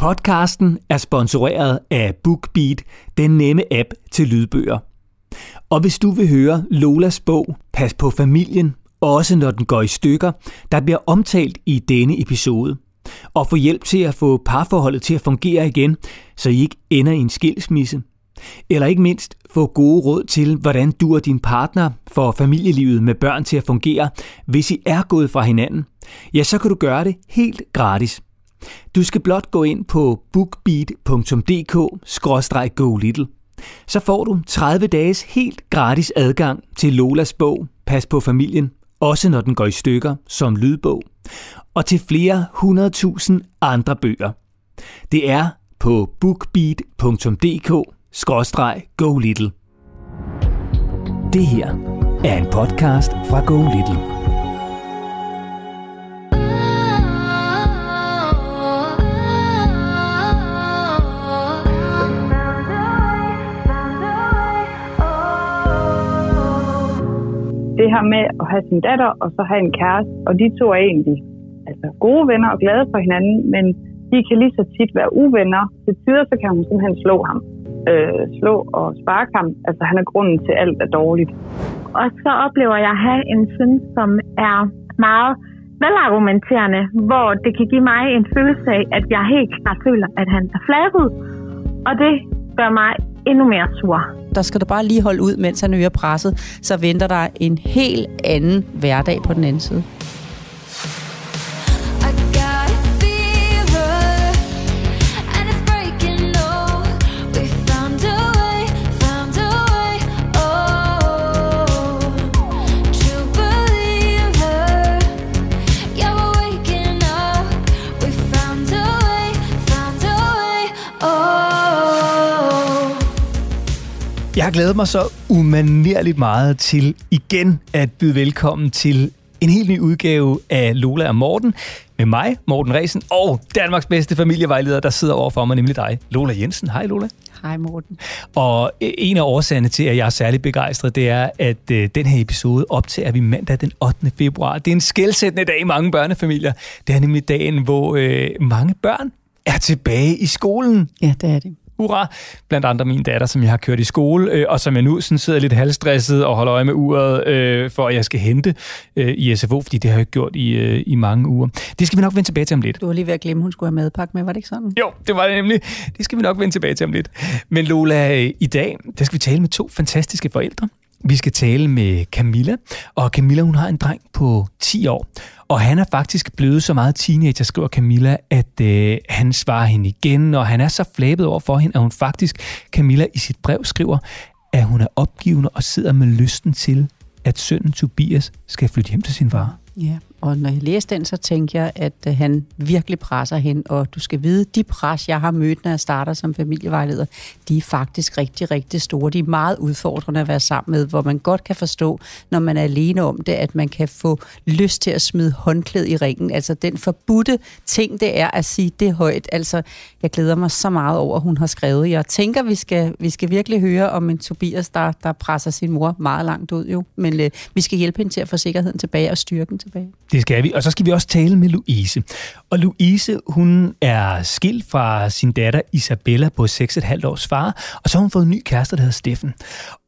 Podcasten er sponsoreret af BookBeat, den nemme app til lydbøger. Og hvis du vil høre Lolas bog Pas på familien, også når den går i stykker, der bliver omtalt i denne episode, og få hjælp til at få parforholdet til at fungere igen, så I ikke ender i en skilsmisse, eller ikke mindst få gode råd til, hvordan du og din partner får familielivet med børn til at fungere, hvis I er gået fra hinanden, ja, så kan du gøre det helt gratis. Du skal blot gå ind på bookbeat.dk-go little. Så får du 30 dages helt gratis adgang til Lolas bog Pas på familien, også når den går i stykker som lydbog, og til flere 100.000 andre bøger. Det er på bookbeat.dk-go little. Det her er en podcast fra Go Little. Det her med at have sin datter og så have en kæreste, og de to er egentlig altså, gode venner og glade for hinanden, men de kan lige så tit være uvenner. Til tider så kan hun simpelthen slå ham. Øh, slå og sparke ham. Altså han er grunden til alt er dårligt. Og så oplever jeg at have en søn, som er meget velargumenterende, hvor det kan give mig en følelse af, at jeg helt klart føler, at han er flabet. Og det gør mig endnu mere sur. Der skal du bare lige holde ud, mens han øger presset, så venter der en helt anden hverdag på den anden side. Har glædet mig så umanerligt meget til igen at byde velkommen til en helt ny udgave af Lola og Morten med mig, Morten Resen, og Danmarks bedste familievejleder, der sidder over for mig, nemlig dig, Lola Jensen. Hej Lola. Hej Morten. Og en af årsagerne til, at jeg er særlig begejstret, det er, at øh, den her episode optager vi mandag den 8. februar. Det er en skældsættende dag i mange børnefamilier. Det er nemlig dagen, hvor øh, mange børn er tilbage i skolen. Ja, det er det hurra, blandt andre min datter, som jeg har kørt i skole, øh, og som jeg nu sådan sidder lidt halvstresset og holder øje med uret, øh, for at jeg skal hente øh, i SFO, fordi det har jeg ikke gjort i, øh, i mange uger. Det skal vi nok vende tilbage til om lidt. Du var lige ved at glemme, hun skulle have madpakke med, var det ikke sådan? Jo, det var det nemlig. Det skal vi nok vende tilbage til om lidt. Men Lola, i dag, der skal vi tale med to fantastiske forældre. Vi skal tale med Camilla, og Camilla hun har en dreng på 10 år. Og han er faktisk blevet så meget teenager, skriver Camilla, at øh, han svarer hende igen, og han er så flabet over for hende, at hun faktisk, Camilla i sit brev skriver, at hun er opgivende og sidder med lysten til, at sønnen Tobias skal flytte hjem til sin far. Ja, og når jeg læste den, så tænkte jeg, at øh, han virkelig presser hen, og du skal vide, de pres, jeg har mødt, når jeg starter som familievejleder, de er faktisk rigtig, rigtig store. De er meget udfordrende at være sammen med, hvor man godt kan forstå, når man er alene om det, at man kan få lyst til at smide håndklæd i ringen. Altså den forbudte ting, det er at sige det højt. Altså, jeg glæder mig så meget over, at hun har skrevet. Jeg tænker, vi skal, vi skal virkelig høre om en Tobias, der, der presser sin mor meget langt ud, jo. Men øh, vi skal hjælpe hende til at få sikkerheden tilbage og styrken tilbage. Det skal vi. Og så skal vi også tale med Louise. Og Louise, hun er skilt fra sin datter Isabella på 6,5 års far, og så har hun fået en ny kæreste, der hedder Steffen.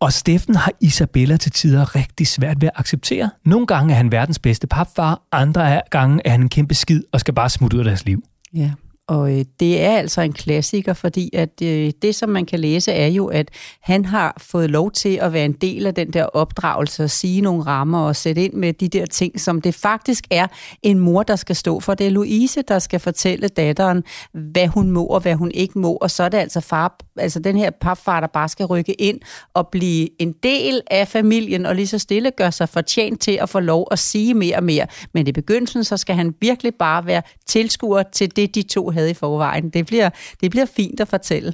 Og Steffen har Isabella til tider rigtig svært ved at acceptere. Nogle gange er han verdens bedste papfar, andre gange er han en kæmpe skid og skal bare smutte ud af deres liv. Ja, og øh, det er altså en klassiker, fordi at øh, det, som man kan læse, er jo, at han har fået lov til at være en del af den der opdragelse og sige nogle rammer og sætte ind med de der ting, som det faktisk er en mor, der skal stå for. Det er Louise, der skal fortælle datteren, hvad hun må og hvad hun ikke må, og så er det altså far, altså den her papfar, der bare skal rykke ind og blive en del af familien og lige så stille gør sig fortjent til at få lov at sige mere og mere. Men i begyndelsen, så skal han virkelig bare være tilskuer til det, de to havde i forvejen. Det bliver, det bliver fint at fortælle.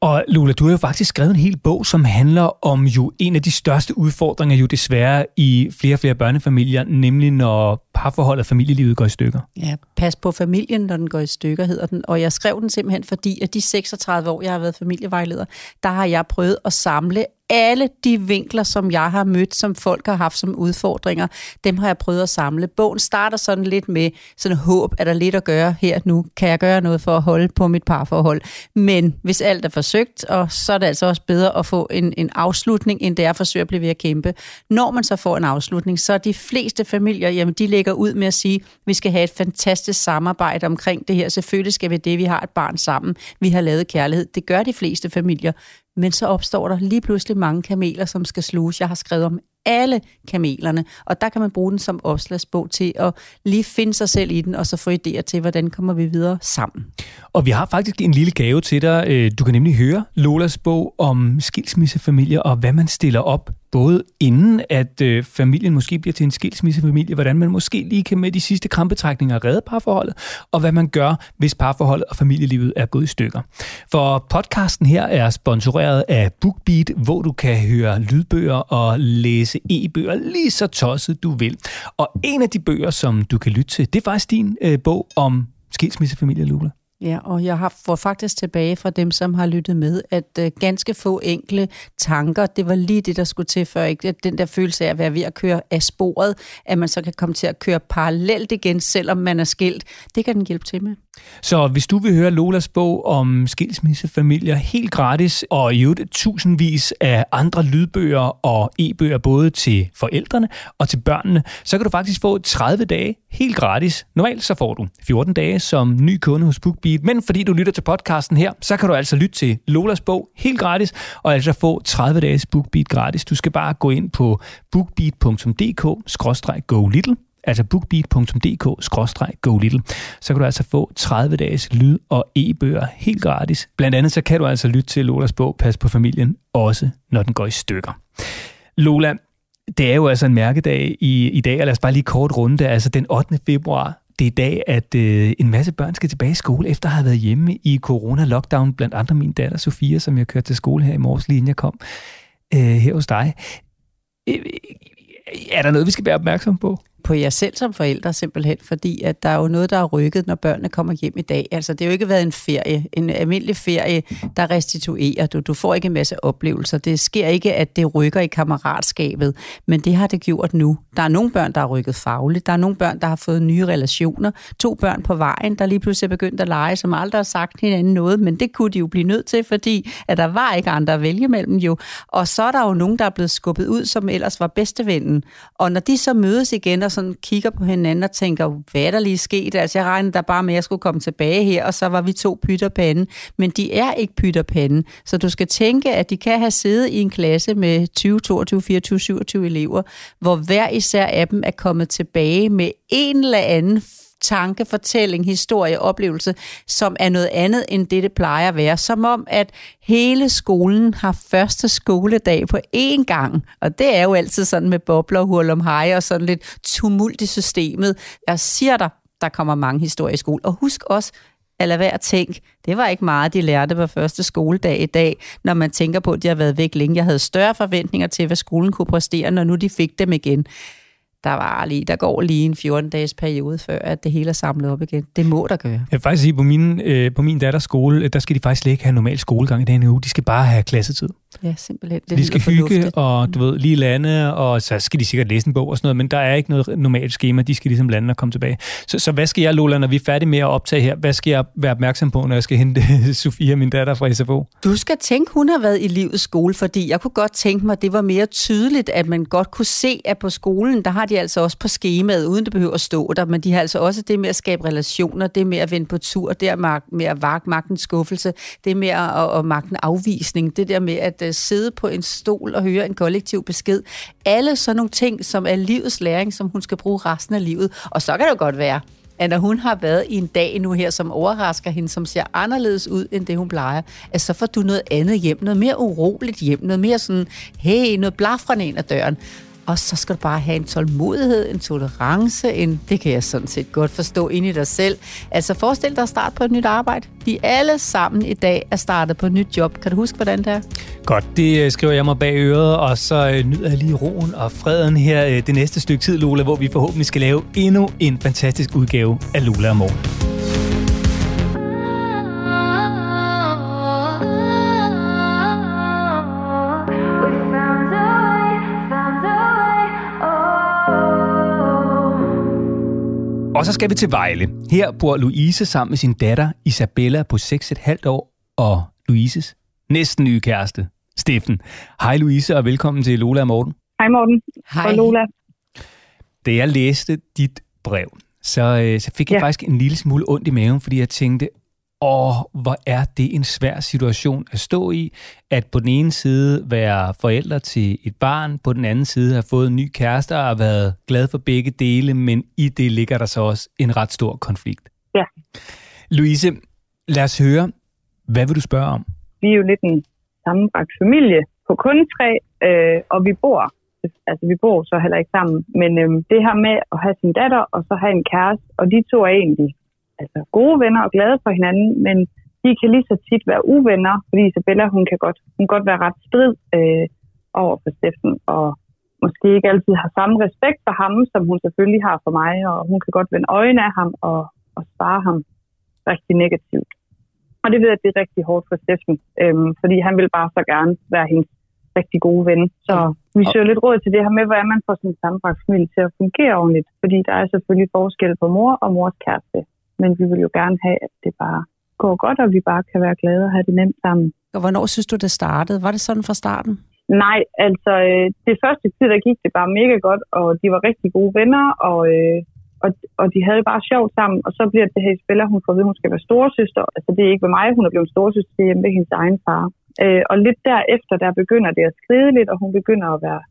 Og Lola, du har jo faktisk skrevet en hel bog, som handler om jo en af de største udfordringer jo desværre i flere og flere børnefamilier, nemlig når parforholdet og familielivet går i stykker. Ja, pas på familien, når den går i stykker, hedder den. Og jeg skrev den simpelthen, fordi at de 36 år, jeg har været familievejleder, der har jeg prøvet at samle alle de vinkler, som jeg har mødt, som folk har haft som udfordringer, dem har jeg prøvet at samle. Bogen starter sådan lidt med sådan håb, er der lidt at gøre her nu? Kan jeg gøre noget for at holde på mit parforhold? Men hvis alt er forsøgt, og så er det altså også bedre at få en, en afslutning, end det er at forsøge at blive ved at kæmpe. Når man så får en afslutning, så er de fleste familier, jamen de lægger ud med at sige, vi skal have et fantastisk samarbejde omkring det her. Selvfølgelig skal vi det, vi har et barn sammen. Vi har lavet kærlighed. Det gør de fleste familier. Men så opstår der lige pludselig mange kameler, som skal sluges. Jeg har skrevet om alle kamelerne, og der kan man bruge den som opslagsbog til at lige finde sig selv i den, og så få idéer til, hvordan kommer vi videre sammen. Og vi har faktisk en lille gave til dig. Øh, du kan nemlig høre Lolas bog om skilsmissefamilier og hvad man stiller op både inden at øh, familien måske bliver til en skilsmissefamilie, hvordan man måske lige kan med de sidste krampetrækninger redde parforholdet, og hvad man gør, hvis parforholdet og familielivet er gået i stykker. For podcasten her er sponsoreret af BookBeat, hvor du kan høre lydbøger og læse e-bøger lige så tosset du vil. Og en af de bøger, som du kan lytte til, det er faktisk din øh, bog om skilsmissefamilie, Lula. Ja, og jeg har får faktisk tilbage fra dem, som har lyttet med, at øh, ganske få enkle tanker, det var lige det, der skulle til før. Ikke? Den der følelse af at være ved at køre af sporet, at man så kan komme til at køre parallelt igen, selvom man er skilt, det kan den hjælpe til med. Så hvis du vil høre Lolas bog om skilsmissefamilier helt gratis, og i øvrigt tusindvis af andre lydbøger og e-bøger, både til forældrene og til børnene, så kan du faktisk få 30 dage helt gratis. Normalt så får du 14 dage som ny kunde hos feed. men fordi du lytter til podcasten her, så kan du altså lytte til Lolas bog helt gratis, og altså få 30 dages BookBeat gratis. Du skal bare gå ind på bookbeat.dk-go little altså bookbeat.dk-go little, så kan du altså få 30 dages lyd- og e-bøger helt gratis. Blandt andet så kan du altså lytte til Lolas bog Pas på familien, også når den går i stykker. Lola, det er jo altså en mærkedag i, i dag, og lad os bare lige kort runde altså den 8. februar, i dag, at øh, en masse børn skal tilbage i skole, efter at have været hjemme i corona-lockdown, blandt andre min datter Sofia, som jeg kørte til skole her i morges, lige inden jeg kom øh, her hos dig. Øh, øh er der noget, vi skal være opmærksom på? På jer selv som forældre simpelthen, fordi at der er jo noget, der er rykket, når børnene kommer hjem i dag. Altså, det har jo ikke været en ferie, en almindelig ferie, der restituerer. Du, du får ikke en masse oplevelser. Det sker ikke, at det rykker i kammeratskabet, men det har det gjort nu. Der er nogle børn, der har rykket fagligt. Der er nogle børn, der har fået nye relationer. To børn på vejen, der lige pludselig er begyndt at lege, som aldrig har sagt hinanden noget, men det kunne de jo blive nødt til, fordi at der var ikke andre at vælge mellem jo. Og så er der jo nogen, der er blevet skubbet ud, som ellers var bedstevennen. Og når de så mødes igen og sådan kigger på hinanden og tænker, hvad er der lige sket? Altså, jeg regnede der bare med, at jeg skulle komme tilbage her, og så var vi to pytterpande. Men de er ikke pytterpande. Så du skal tænke, at de kan have siddet i en klasse med 20, 22, 24, 27 elever, hvor hver især af dem er kommet tilbage med en eller anden tanke, fortælling, historie, oplevelse, som er noget andet end det, det plejer at være. Som om, at hele skolen har første skoledag på én gang. Og det er jo altid sådan med bobler, hul om hej og sådan lidt tumult i systemet. Jeg siger dig, der kommer mange historier i skole. Og husk også, at lade være at tænke, det var ikke meget, de lærte på første skoledag i dag, når man tænker på, at de har været væk længe. Jeg havde større forventninger til, hvad skolen kunne præstere, når nu de fik dem igen der var lige, der går lige en 14-dages periode, før at det hele er samlet op igen. Det må der gøre. Jeg vil faktisk sige, på min, øh, på min datters skole, øh, der skal de faktisk ikke have normal skolegang i den uge. De skal bare have klassetid. Ja, simpelthen. Det de skal hygge, og du ved, lige lande, og så skal de sikkert læse en bog og sådan noget, men der er ikke noget normalt schema. De skal ligesom lande og komme tilbage. Så, så hvad skal jeg, Lola, når vi er færdige med at optage her? Hvad skal jeg være opmærksom på, når jeg skal hente Sofia, min datter fra SFO? Du skal tænke, hun har været i livets skole, fordi jeg kunne godt tænke mig, at det var mere tydeligt, at man godt kunne se, at på skolen, der har de altså også på skemaet, uden det behøver at stå der, men de har altså også det med at skabe relationer, det med at vende på tur, det med at vagt magtens skuffelse, det med at, at magten afvisning, det der med at øh, sidde på en stol og høre en kollektiv besked. Alle sådan nogle ting, som er livets læring, som hun skal bruge resten af livet. Og så kan det jo godt være, at når hun har været i en dag nu her, som overrasker hende, som ser anderledes ud, end det hun plejer, at så får du noget andet hjem, noget mere uroligt hjem, noget mere sådan, hey, noget blafrende ind ad døren. Og så skal du bare have en tålmodighed, en tolerance, en, det kan jeg sådan set godt forstå ind i dig selv. Altså forestil dig at starte på et nyt arbejde. De alle sammen i dag er startet på et nyt job. Kan du huske, hvordan det er? Godt, det øh, skriver jeg mig bag øret, og så øh, nyder jeg lige roen og freden her øh, det næste stykke tid, Lola, hvor vi forhåbentlig skal lave endnu en fantastisk udgave af Lola og morgen. Og så skal vi til Vejle. Her bor Louise sammen med sin datter Isabella på 6,5 år og Louises næsten nye kæreste, Steffen. Hej Louise og velkommen til Lola og Morten. Hej Morten. Hej. Og Lola. Da jeg læste dit brev, så, øh, så fik jeg ja. faktisk en lille smule ondt i maven, fordi jeg tænkte, åh, hvor er det en svær situation at stå i, at på den ene side være forældre til et barn, på den anden side have fået en ny kæreste og have været glad for begge dele, men i det ligger der så også en ret stor konflikt. Ja. Louise, lad os høre, hvad vil du spørge om? Vi er jo lidt en sammenbragt familie på kun tre, øh, og vi bor, altså vi bor så heller ikke sammen, men øh, det her med at have sin datter og så have en kæreste, og de to er egentlig altså gode venner og glade for hinanden, men de kan lige så tit være uvenner, fordi Isabella, hun kan godt, hun kan godt være ret strid øh, over for Steffen, og måske ikke altid har samme respekt for ham, som hun selvfølgelig har for mig, og hun kan godt vende øjnene af ham og, og svare ham rigtig negativt. Og det ved jeg, det er rigtig hårdt for Steffen, øhm, fordi han vil bare så gerne være hendes rigtig gode ven. Så vi søger lidt råd til det her med, hvordan man får sin sammenbragt familie til at fungere ordentligt, fordi der er selvfølgelig forskel på mor og mors kæreste men vi vil jo gerne have, at det bare går godt, og vi bare kan være glade og have det nemt sammen. Og hvornår synes du, det startede? Var det sådan fra starten? Nej, altså øh, det første tid, der gik det bare mega godt, og de var rigtig gode venner, og, øh, og, og de havde bare sjovt sammen, og så bliver det her spiller, hun får vide, hun skal være storesøster. Altså det er ikke ved mig, hun er blevet storesøster, det er med hendes egen far. Øh, og lidt derefter, der begynder det at skride lidt, og hun begynder at være,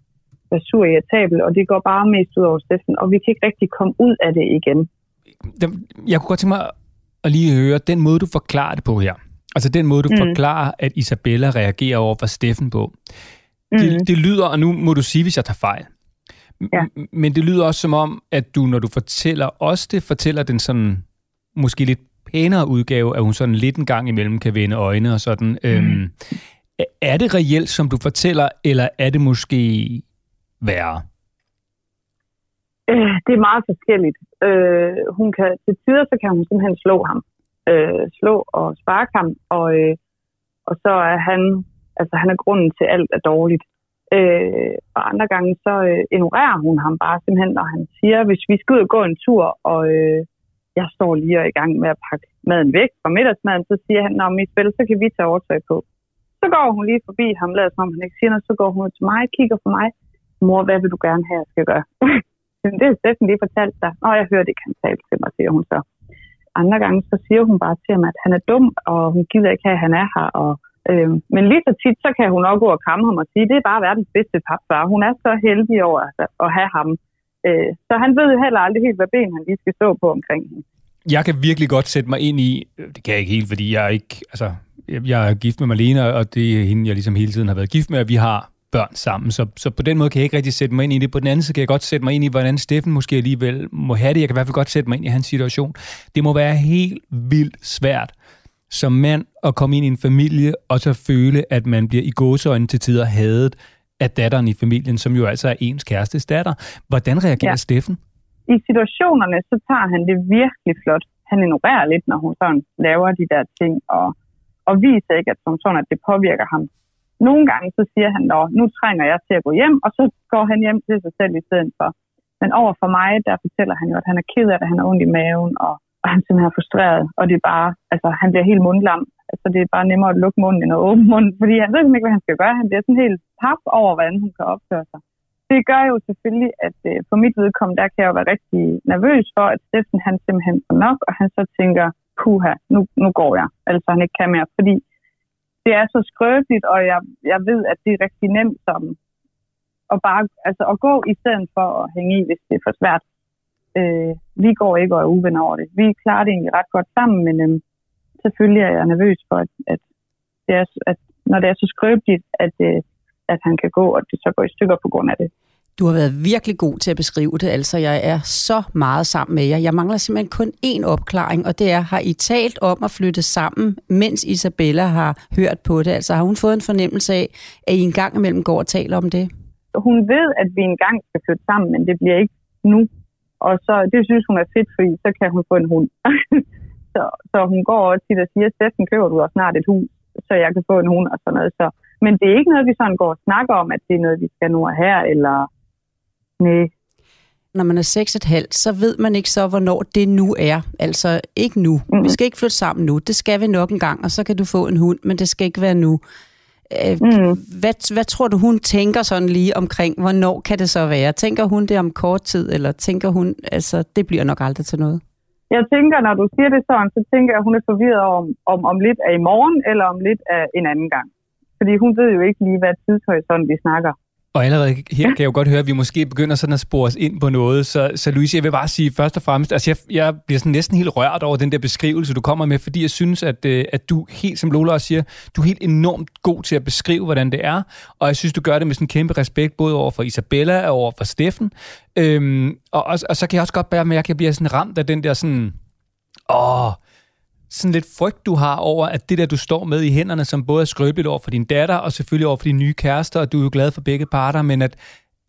være sur og irritabel, og det går bare mest ud over Steffen, og vi kan ikke rigtig komme ud af det igen jeg kunne godt tænke mig at lige høre, den måde, du forklarer det på her, altså den måde, du mm. forklarer, at Isabella reagerer over for Steffen på, mm. det, det lyder, og nu må du sige, hvis jeg tager fejl, ja. men det lyder også som om, at du, når du fortæller os det, fortæller den sådan, måske lidt pænere udgave, at hun sådan lidt en gang imellem kan vende øjne og sådan. Mm. Øhm, er det reelt, som du fortæller, eller er det måske værre? Øh, det er meget forskelligt. Øh, hun kan, til tider så kan hun simpelthen slå ham. Øh, slå og sparke ham, og, øh, og så er han, altså han er grunden til alt er dårligt. Øh, og andre gange så øh, ignorerer hun ham bare simpelthen, når han siger, hvis vi skal ud og gå en tur, og øh, jeg står lige og er i gang med at pakke maden væk fra middagsmaden, så siger han, når i spil, så kan vi tage overtøj på. Så går hun lige forbi ham, lader som om han ikke siger noget, så går hun til mig, kigger på mig. Mor, hvad vil du gerne have, jeg skal gøre? det er Steffen lige fortalt dig. Og jeg hørte ikke, han tale til mig, siger hun så. Andre gange, så siger hun bare til ham, at han er dum, og hun gider ikke have, at han er her. Og, øh, men lige så tit, så kan hun også gå og kramme ham og sige, det er bare verdens bedste papfar. Hun er så heldig over at, at have ham. Øh, så han ved heller aldrig helt, hvad ben han lige skal stå på omkring hende. Jeg kan virkelig godt sætte mig ind i, øh, det kan jeg ikke helt, fordi jeg er ikke, altså, jeg er gift med Malene, og det er hende, jeg ligesom hele tiden har været gift med, og vi har børn sammen. Så, så på den måde kan jeg ikke rigtig sætte mig ind i det. På den anden side kan jeg godt sætte mig ind i, hvordan Steffen måske alligevel må have det. Jeg kan i hvert fald godt sætte mig ind i hans situation. Det må være helt vildt svært som mand at komme ind i en familie, og så føle, at man bliver i gåseøjne til tider hadet af datteren i familien, som jo altså er ens kærestes datter. Hvordan reagerer ja. Steffen? I situationerne, så tager han det virkelig flot. Han ignorerer lidt, når hun sådan laver de der ting, og, og viser ikke, at, som sådan, at det påvirker ham nogle gange så siger han, at nu trænger jeg til at gå hjem, og så går han hjem til sig selv i stedet for. Men over for mig, der fortæller han jo, at han er ked af det, han har ondt i maven, og, og han simpelthen er frustreret, og det er bare, altså han bliver helt mundlam. Altså det er bare nemmere at lukke munden end at åbne munden, fordi han ved ikke, hvad han skal gøre. Han bliver sådan helt pap over, hvordan han kan opføre sig. det gør jo selvfølgelig, at øh, for mit vedkommende, der kan jeg jo være rigtig nervøs for, at Steffen han simpelthen får nok, og han så tænker, puha, nu, nu går jeg. Altså han ikke kan mere, fordi det er så skrøbeligt, og jeg, jeg ved, at det er rigtig nemt som at, bare, altså, at gå i stedet for at hænge i, hvis det er for svært. Øh, vi går ikke og er uvenner over det. Vi klarer det egentlig ret godt sammen, men øh, selvfølgelig er jeg nervøs for, at, at, det er, at når det er så skrøbeligt, at, øh, at han kan gå, og det så går i stykker på grund af det. Du har været virkelig god til at beskrive det, altså jeg er så meget sammen med jer. Jeg mangler simpelthen kun én opklaring, og det er, har I talt om at flytte sammen, mens Isabella har hørt på det? Altså har hun fået en fornemmelse af, at I en gang imellem går og taler om det? Hun ved, at vi engang skal flytte sammen, men det bliver ikke nu. Og så, det synes hun er fedt, fordi så kan hun få en hund. så, så hun går også tit og siger, Steffen, køber du også snart et hus, så jeg kan få en hund og sådan noget. Så, men det er ikke noget, vi sådan går og snakker om, at det er noget, vi skal nu og her, eller Nej. Når man er 6,5, så ved man ikke så, hvornår det nu er. Altså ikke nu. Mm. Vi skal ikke flytte sammen nu. Det skal vi nok en gang, og så kan du få en hund, men det skal ikke være nu. mm. hvad, hvad tror du, hun tænker sådan lige omkring, hvornår kan det så være? Tænker hun det om kort tid, eller tænker hun, altså det bliver nok aldrig til noget? Jeg tænker, når du siger det sådan, så tænker jeg, at hun er forvirret om, om, om lidt er i morgen, eller om lidt er en anden gang. Fordi hun ved jo ikke lige, hvad tidshorisont vi snakker. Og allerede her kan jeg jo godt høre, at vi måske begynder sådan at spore os ind på noget. Så, så Louise, jeg vil bare sige først og fremmest, altså jeg, jeg bliver sådan næsten helt rørt over den der beskrivelse, du kommer med, fordi jeg synes, at, øh, at du helt, som Lola også siger, du er helt enormt god til at beskrive, hvordan det er. Og jeg synes, du gør det med sådan kæmpe respekt, både over for Isabella og over for Steffen. Øhm, og, og, og, så kan jeg også godt bære med, at jeg bliver sådan ramt af den der sådan, åh, sådan lidt frygt, du har over, at det der, du står med i hænderne, som både er skrøbeligt over for din datter, og selvfølgelig over for dine nye kærester, og du er jo glad for begge parter, men at,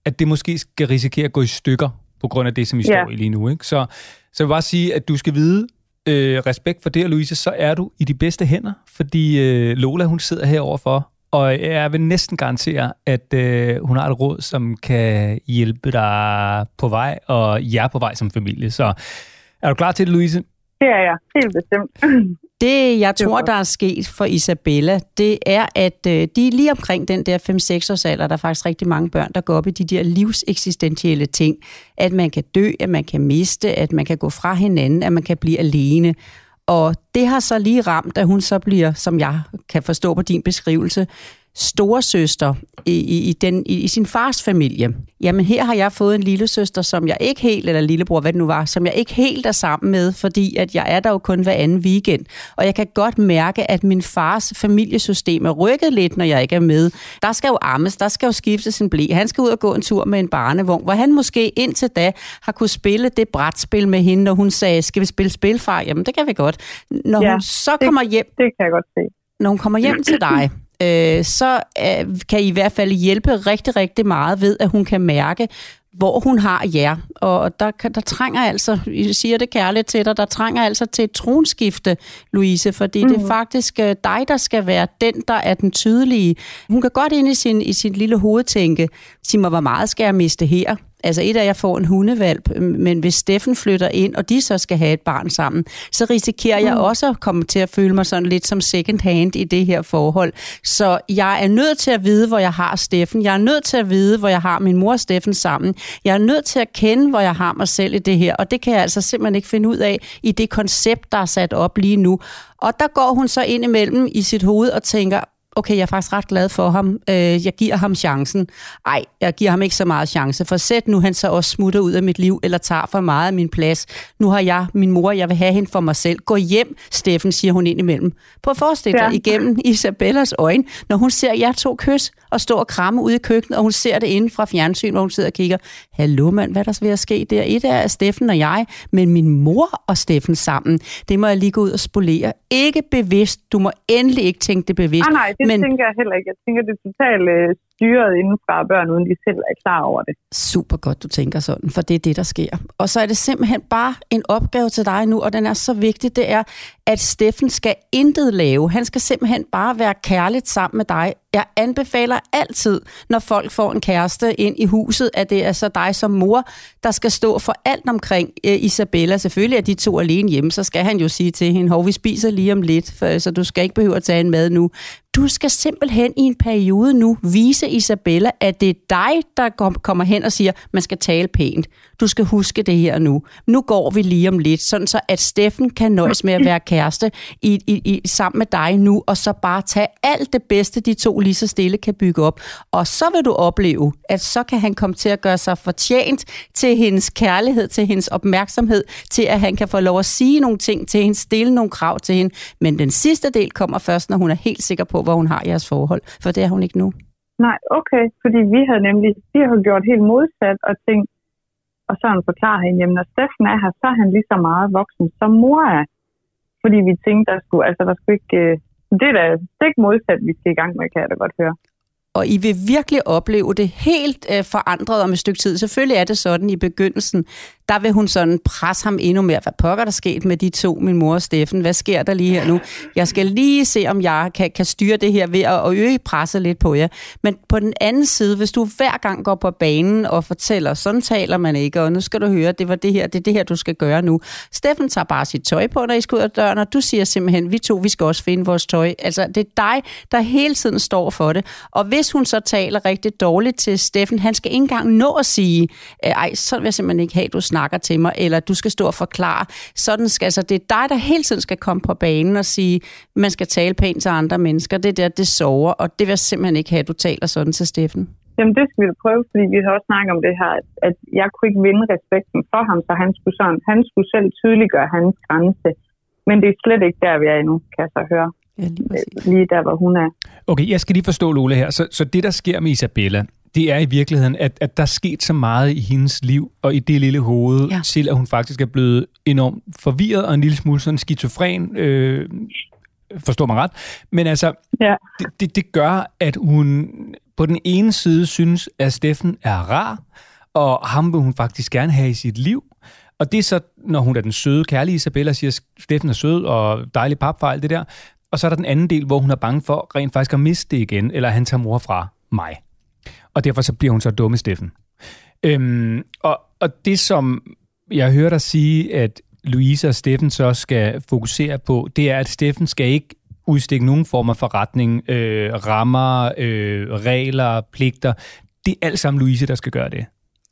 at det måske skal risikere at gå i stykker, på grund af det, som I ja. står i lige nu. Ikke? Så, så jeg vil bare sige, at du skal vide, øh, respekt for det, Louise, så er du i de bedste hænder, fordi øh, Lola, hun sidder herover for, og jeg vil næsten garantere, at øh, hun har et råd, som kan hjælpe dig på vej, og jer på vej som familie. Så er du klar til det, Louise? Det er jeg, helt bestemt. Det, jeg tror, der er sket for Isabella, det er, at øh, de er lige omkring den der 5-6 års alder, der er faktisk rigtig mange børn, der går op i de der livseksistentielle ting. At man kan dø, at man kan miste, at man kan gå fra hinanden, at man kan blive alene. Og det har så lige ramt, at hun så bliver, som jeg kan forstå på din beskrivelse, storesøster i, i, i, den, i, i sin fars familie. Jamen her har jeg fået en lille søster, som jeg ikke helt, eller lillebror, hvad det nu var, som jeg ikke helt er sammen med, fordi at jeg er der jo kun hver anden weekend. Og jeg kan godt mærke, at min fars familiesystem er rykket lidt, når jeg ikke er med. Der skal jo ammes, der skal jo skiftes en blæ. Han skal ud og gå en tur med en barnevogn, hvor han måske indtil da har kunne spille det brætspil med hende, når hun sagde, skal vi spille spilfar? Jamen det kan vi godt. Når ja, hun så kommer hjem... Det kan jeg godt se. Når hun kommer hjem til dig, øh, så øh, kan I i hvert fald hjælpe rigtig, rigtig meget ved, at hun kan mærke, hvor hun har jer. Og der, der trænger altså, jeg siger det kærligt til dig, der trænger altså til et tronskifte, Louise, fordi mm. det er mhm. faktisk øh, dig, der skal være den, der er den tydelige. Hun kan godt ind i sin, i sin lille hoved tænke, sig mig, hvor meget skal jeg miste her? Altså et af jeg får en hundevalp, men hvis Steffen flytter ind, og de så skal have et barn sammen, så risikerer jeg mm. også at komme til at føle mig sådan lidt som second hand i det her forhold. Så jeg er nødt til at vide, hvor jeg har Steffen. Jeg er nødt til at vide, hvor jeg har min mor og Steffen sammen. Jeg er nødt til at kende, hvor jeg har mig selv i det her, og det kan jeg altså simpelthen ikke finde ud af i det koncept, der er sat op lige nu. Og der går hun så ind imellem i sit hoved og tænker, okay, jeg er faktisk ret glad for ham. Øh, jeg giver ham chancen. Ej, jeg giver ham ikke så meget chance. For sæt nu, han så også smutter ud af mit liv, eller tager for meget af min plads. Nu har jeg min mor, jeg vil have hende for mig selv. Gå hjem, Steffen, siger hun indimellem. På at forestille dig ja. igennem Isabellas øjne, når hun ser jer to kys og stå og kramme ude i køkkenet, og hun ser det inde fra fjernsyn, hvor hun sidder og kigger. Hallo mand, hvad der vil ske der? Et er Steffen og jeg, men min mor og Steffen sammen. Det må jeg lige gå ud og spolere. Ikke bevidst. Du må endelig ikke tænke det bevidst. Ah, nej, det men, tænker jeg heller ikke. Jeg tænker, det er totalt øh, styret inden fra børn, uden de selv er klar over det. Super godt, du tænker sådan, for det er det, der sker. Og så er det simpelthen bare en opgave til dig nu, og den er så vigtig, det er, at Steffen skal intet lave. Han skal simpelthen bare være kærligt sammen med dig. Jeg anbefaler altid, når folk får en kæreste ind i huset, at det er så dig som mor, der skal stå for alt omkring eh, Isabella. Selvfølgelig er de to alene hjemme, så skal han jo sige til hende, hov, vi spiser lige om lidt, for, så du skal ikke behøve at tage en mad nu. Du skal simpelthen i en periode nu vise Isabella, at det er dig, der kommer hen og siger, man skal tale pænt. Du skal huske det her nu. Nu går vi lige om lidt, sådan så at Steffen kan nøjes med at være kæreste i, i, i, sammen med dig nu, og så bare tage alt det bedste, de to lige så stille kan bygge op. Og så vil du opleve, at så kan han komme til at gøre sig fortjent til hendes kærlighed, til hendes opmærksomhed, til at han kan få lov at sige nogle ting til hende, stille nogle krav til hende. Men den sidste del kommer først, når hun er helt sikker på, hvor hun har jeres forhold. For det er hun ikke nu. Nej, okay. Fordi vi havde nemlig, vi har gjort helt modsat og tænkt, og så han forklarer hende, jamen når Steffen er her, så er han lige så meget voksen, som mor er. Fordi vi tænkte, der skulle, altså der skulle ikke, øh, det er da stik modsat, vi skal i gang med, kan jeg da godt høre og I vil virkelig opleve det helt øh, forandret om et stykke tid. Selvfølgelig er det sådan i begyndelsen, der vil hun sådan presse ham endnu mere. Hvad pokker der sket med de to, min mor og Steffen? Hvad sker der lige her nu? Jeg skal lige se, om jeg kan, kan styre det her ved at øge presset lidt på jer. Men på den anden side, hvis du hver gang går på banen og fortæller, sådan taler man ikke, og nu skal du høre, det var det her, det er det her, du skal gøre nu. Steffen tager bare sit tøj på, når I skal ud af døren, og du siger simpelthen, vi to, vi skal også finde vores tøj. Altså, det er dig, der hele tiden står for det. Og hvis hun så taler rigtig dårligt til Steffen, han skal ikke engang nå at sige, øh, ej, så vil jeg simpelthen ikke have, du snakker til mig, eller du skal stå og forklare. Sådan skal, altså, det er dig, der hele tiden skal komme på banen og sige, man skal tale pænt til andre mennesker. Det der, det sover, og det vil jeg simpelthen ikke have, at du taler sådan til Steffen. Jamen det skal vi prøve, fordi vi har også snakket om det her, at, at jeg kunne ikke vinde respekten for ham, så han skulle, sådan, han skulle selv tydeliggøre hans grænse. Men det er slet ikke der, vi er endnu, kan jeg så høre. Ja, lige, lige der, hvor hun er. Okay, jeg skal lige forstå, Lola, her. Så, så det, der sker med Isabella, det er i virkeligheden, at, at der er sket så meget i hendes liv og i det lille hoved, ja. til at hun faktisk er blevet enormt forvirret og en lille smule sådan skizofren. Øh, forstår mig ret. Men altså, ja. det, det, det gør, at hun på den ene side synes, at Steffen er rar, og ham vil hun faktisk gerne have i sit liv. Og det er så, når hun er den søde, kærlige Isabella, siger, Steffen er sød og dejlig papfejl, det der. Og så er der den anden del, hvor hun er bange for rent faktisk at miste det igen, eller han tager mor fra mig og derfor så bliver hun så dumme Steffen. Øhm, og, og det, som jeg hører dig sige, at Louise og Steffen så skal fokusere på, det er, at Steffen skal ikke udstikke nogen former for retning, øh, rammer, øh, regler, pligter. Det er alt sammen Louise, der skal gøre det.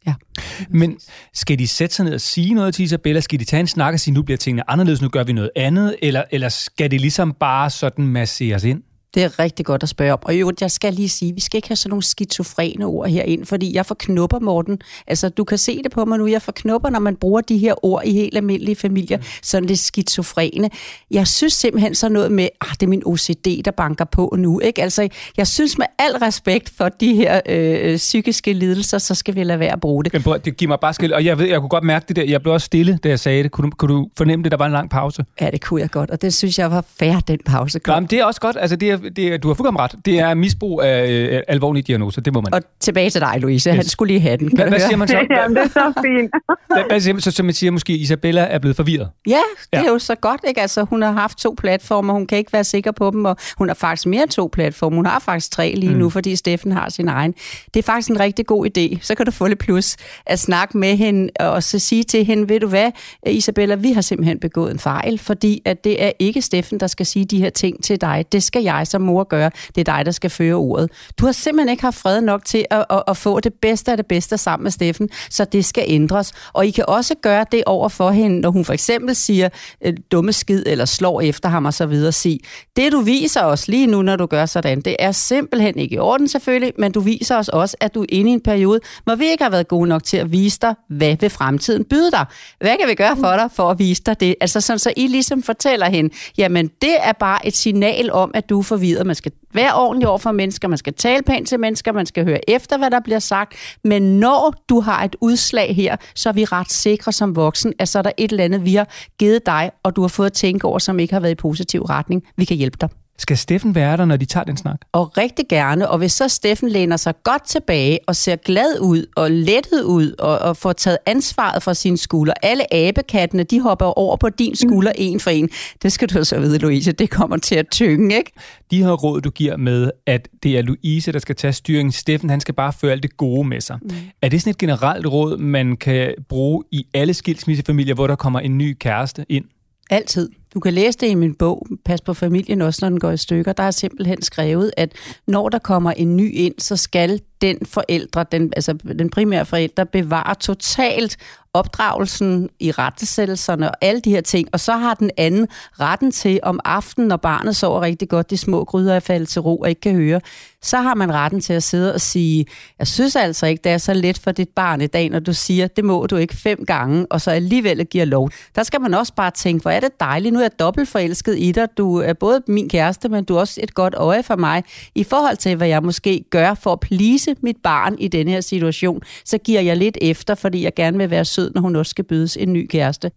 Ja. Mm. Men skal de sætte sig ned og sige noget til Isabella? Skal de tage en snak og sige, nu bliver tingene anderledes, nu gør vi noget andet? Eller, eller skal det ligesom bare sådan masseres ind? Det er rigtig godt at spørge om. Og jo, jeg skal lige sige, vi skal ikke have sådan nogle skizofrene ord herind, fordi jeg får knupper, Morten. Altså, du kan se det på mig nu. Jeg får knupper, når man bruger de her ord i helt almindelige familier. Mm. Sådan lidt skizofrene. Jeg synes simpelthen så noget med, ah, det er min OCD, der banker på nu. Ikke? Altså, jeg synes med al respekt for de her øh, psykiske lidelser, så skal vi lade være at bruge det. Men det giver mig bare skil. Og jeg ved, jeg kunne godt mærke det der. Jeg blev også stille, da jeg sagde det. Kunne du, kunne du fornemme det, der var en lang pause? Ja, det kunne jeg godt. Og det synes jeg var fair, den pause kom. Jamen, det er også godt. Altså, det er det, du har fuldkommen ret. Det er misbrug af øh, alvorlige diagnoser, det må man. Og tilbage til dig, Louise. Yes. Han skulle lige have den. Hvad, hvad siger man så? Jamen, det er så fint. hvad, hvad siger man så, så man siger måske, Isabella er blevet forvirret? Ja, det ja. er jo så godt, ikke? Altså, hun har haft to platformer, hun kan ikke være sikker på dem, og hun har faktisk mere end to platformer. Hun har faktisk tre lige mm. nu, fordi Steffen har sin egen. Det er faktisk en rigtig god idé. Så kan du få lidt plus at snakke med hende, og så sige til hende, ved du hvad, Isabella, vi har simpelthen begået en fejl, fordi at det er ikke Steffen, der skal sige de her ting til dig. Det skal jeg som mor gøre det er dig, der skal føre ordet. Du har simpelthen ikke haft fred nok til at, at, at få det bedste af det bedste sammen med Steffen, så det skal ændres. Og I kan også gøre det over for hende, når hun for eksempel siger øh, dumme skid eller slår efter ham og så videre. Sig, det du viser os lige nu, når du gør sådan, det er simpelthen ikke i orden selvfølgelig, men du viser os også, at du er inde i en periode, hvor vi ikke har været gode nok til at vise dig, hvad vil fremtiden byde dig? Hvad kan vi gøre for dig for at vise dig det? Altså sådan, så I ligesom fortæller hende, jamen det er bare et signal om, at du er forvirret. Man skal være ordentlig over for mennesker, man skal tale pænt til mennesker, man skal høre efter, hvad der bliver sagt. Men når du har et udslag her, så er vi ret sikre som voksen, at så er der et eller andet, vi har givet dig, og du har fået at tænke over, som ikke har været i positiv retning. Vi kan hjælpe dig. Skal Steffen være der, når de tager den snak? Og rigtig gerne. Og hvis så Steffen læner sig godt tilbage og ser glad ud og lettet ud og, og får taget ansvaret fra sine skulder. Alle abekattene, de hopper over på din skulder mm. en for en. Det skal du så vide, Louise. Det kommer til at tynge, ikke? De her råd, du giver med, at det er Louise, der skal tage styringen. Steffen, han skal bare føre alt det gode med sig. Mm. Er det sådan et generelt råd, man kan bruge i alle skilsmissefamilier, hvor der kommer en ny kæreste ind? Altid. Du kan læse det i min bog, Pas på familien, også når den går i stykker. Der er simpelthen skrevet, at når der kommer en ny ind, så skal den forældre, den, altså den primære forælder, bevare totalt opdragelsen i rettesættelserne og alle de her ting. Og så har den anden retten til om aftenen, når barnet sover rigtig godt, de små gryder er faldet til ro og ikke kan høre, så har man retten til at sidde og sige, jeg synes altså ikke, det er så let for dit barn i dag, når du siger, det må du ikke fem gange, og så alligevel giver lov. Der skal man også bare tænke, hvor er det dejligt, nu er jeg dobbelt forelsket i dig, du er både min kæreste, men du er også et godt øje for mig, i forhold til, hvad jeg måske gør for at plise mit barn i denne her situation, så giver jeg lidt efter, fordi jeg gerne vil være sød, når hun også skal bydes en ny kæreste.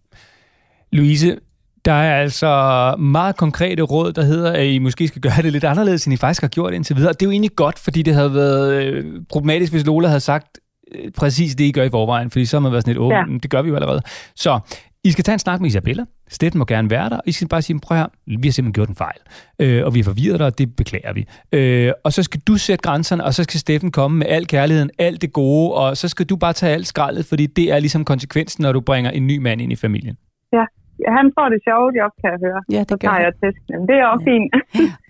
Louise, der er altså meget konkrete råd, der hedder, at I måske skal gøre det lidt anderledes, end I faktisk har gjort indtil videre. Det er jo egentlig godt, fordi det havde været øh, problematisk, hvis Lola havde sagt øh, præcis det, I gør i forvejen, fordi så har man været sådan lidt åben. Ja. Det gør vi jo allerede. Så I skal tage en snak med Isabella. Steffen må gerne være der, og I skal bare sige, prøv her, vi har simpelthen gjort en fejl, øh, og vi har forvirret dig, og det beklager vi. Øh, og så skal du sætte grænserne, og så skal Steffen komme med al kærligheden, alt det gode, og så skal du bare tage alt skraldet, fordi det er ligesom konsekvensen, når du bringer en ny mand ind i familien. Ja, han får det sjove job, kan jeg høre. Ja, det så gør jeg testen. Det er også ja. fint.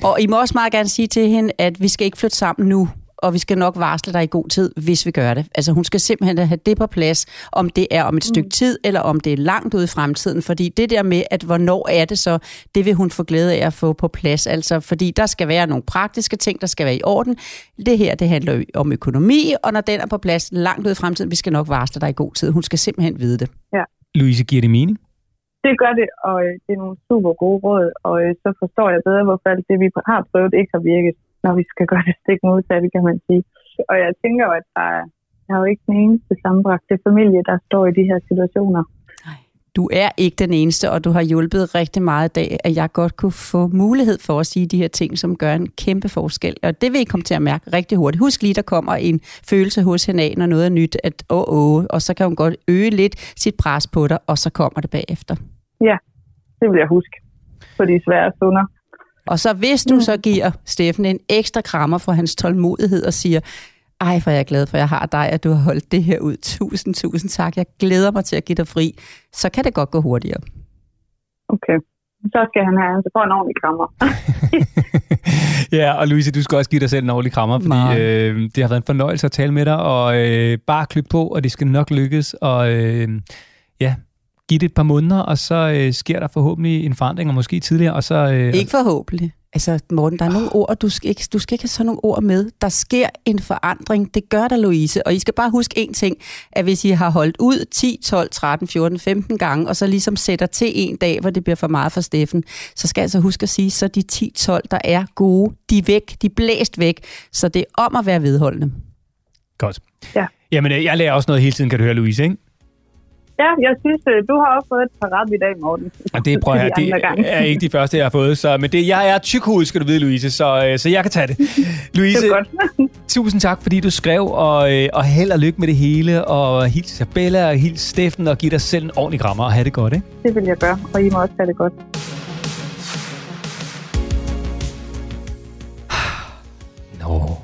Og I må også meget gerne sige til hende, at vi skal ikke flytte sammen nu, og vi skal nok varsle dig i god tid, hvis vi gør det. Altså hun skal simpelthen have det på plads, om det er om et stykke tid, eller om det er langt ude i fremtiden. Fordi det der med, at hvornår er det så, det vil hun få glæde af at få på plads. Altså fordi der skal være nogle praktiske ting, der skal være i orden. Det her, det handler jo om økonomi, og når den er på plads langt ude i fremtiden, vi skal nok varsle dig i god tid. Hun skal simpelthen vide det. Louise, giver det mening? Det gør det, og øh, det er nogle super gode råd, og øh, så forstår jeg bedre, hvorfor alt det, vi har prøvet, ikke har virket, når vi skal gøre det stik modsatte, kan man sige. Og jeg tænker at der er, der er jo ikke den eneste sammenbragte familie, der står i de her situationer. Du er ikke den eneste, og du har hjulpet rigtig meget i dag, at jeg godt kunne få mulighed for at sige de her ting, som gør en kæmpe forskel. Og det vil I komme til at mærke rigtig hurtigt. Husk lige, der kommer en følelse hos hende af, når noget er nyt, at åh, åh, og så kan hun godt øge lidt sit pres på dig, og så kommer det bagefter. Ja, det vil jeg huske på de svære stunder. Og så hvis du så giver Steffen en ekstra krammer for hans tålmodighed og siger, ej, hvor er jeg glad for, at jeg har dig, at du har holdt det her ud. Tusind, tusind tak. Jeg glæder mig til at give dig fri. Så kan det godt gå hurtigere. Okay. Så skal han have han får en ordentlig krammer. ja, og Louise, du skal også give dig selv en ordentlig krammer, fordi øh, det har været en fornøjelse at tale med dig, og øh, bare klip på, og det skal nok lykkes, og øh, ja, giv det et par måneder, og så øh, sker der forhåbentlig en forandring, og måske tidligere, og så... Øh, Ikke forhåbentlig. Altså, Morten, der er nogle ord, du skal, ikke, du skal ikke have sådan nogle ord med. Der sker en forandring. Det gør der, Louise. Og I skal bare huske en ting, at hvis I har holdt ud 10, 12, 13, 14, 15 gange, og så ligesom sætter til en dag, hvor det bliver for meget for Steffen, så skal jeg altså huske at sige, så de 10, 12, der er gode, de er væk, de er blæst væk. Så det er om at være vedholdende. Godt. Ja. Jamen, øh, jeg lærer også noget hele tiden, kan du høre, Louise, ikke? Ja, jeg synes, øh, du har også fået et par ret i dag, Morten. Og det prøver jeg, det er ikke de første, jeg har fået. Så, men det, jeg er tykhoved, skal du vide, Louise, så, øh, så jeg kan tage det. Louise, det er godt. tusind tak, fordi du skrev, og, øh, og held og lykke med det hele, og hils Isabella, og hils Steffen, og giv dig selv en ordentlig krammer, og have det godt, ikke? Det vil jeg gøre, og I må også have det godt. Nå,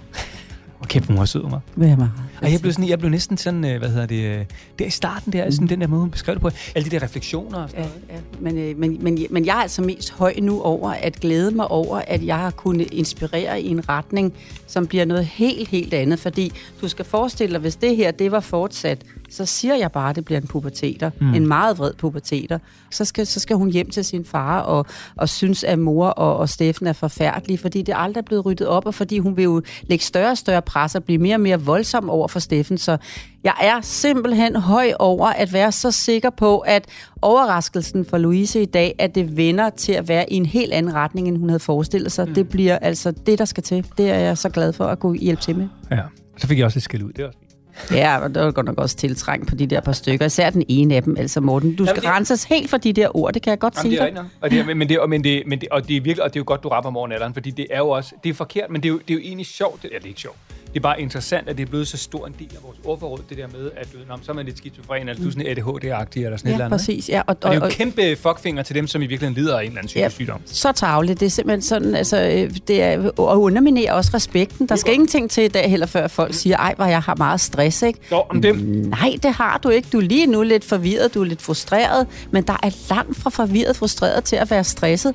kæft, hun var sød, mig. Hvad er meget? Og jeg blev, sådan, jeg blev næsten sådan, øh, hvad hedder det, øh, der i starten der, sådan den der måde, hun beskrev det på, alle de der refleksioner og sådan Ja, noget. ja. Men, øh, men, men, men jeg er altså mest høj nu over at glæde mig over, at jeg har kunnet inspirere i en retning, som bliver noget helt, helt andet. Fordi du skal forestille dig, hvis det her det var fortsat, så siger jeg bare, at det bliver en puberteter. Mm. En meget vred puberteter. Så skal, så skal hun hjem til sin far og, og synes, at mor og, og Steffen er forfærdelige, fordi det aldrig er blevet ryddet op, og fordi hun vil jo lægge større og større pres og blive mere og mere voldsom over for Steffen. Så jeg er simpelthen høj over at være så sikker på, at overraskelsen for Louise i dag, at det vender til at være i en helt anden retning, end hun havde forestillet sig. Mm. Det bliver altså det, der skal til. Det er jeg så glad for at kunne hjælpe til med. Ja, så fik jeg også lidt skæld ud. Det er også fint. Ja, og der var godt nok også tiltrængt på de der par stykker. Især den ene af dem, altså Morten. Du skal Jamen, det- renses helt for de der ord, det kan jeg godt Jamen, sige det er dig. Og det er, men det, er- men det, men det, og det er virkelig, og det er jo godt, du rapper morgenalderen, fordi det er jo også, det er forkert, men det er jo, det er jo egentlig sjovt. Det, ja, det er ikke sjovt. Det er bare interessant, at det er blevet så stor en del af vores ordforråd, det der med, at du, nå, så er man lidt skizofren, eller du er sådan ADHD-agtig, eller sådan Ja, et eller andet. præcis. Ja, og, Og, og det er jo kæmpe fuckfinger til dem, som i virkeligheden lider af en eller anden psykisk Ja. sygdom. så tavligt. Det er simpelthen sådan, altså, øh, det er, og underminerer også respekten. Der skal ingenting til i dag heller, før folk siger, ej, hvor jeg har meget stress, ikke? Jo, om dem. Nej, det har du ikke. Du er lige nu lidt forvirret, du er lidt frustreret, men der er langt fra forvirret frustreret til at være stresset.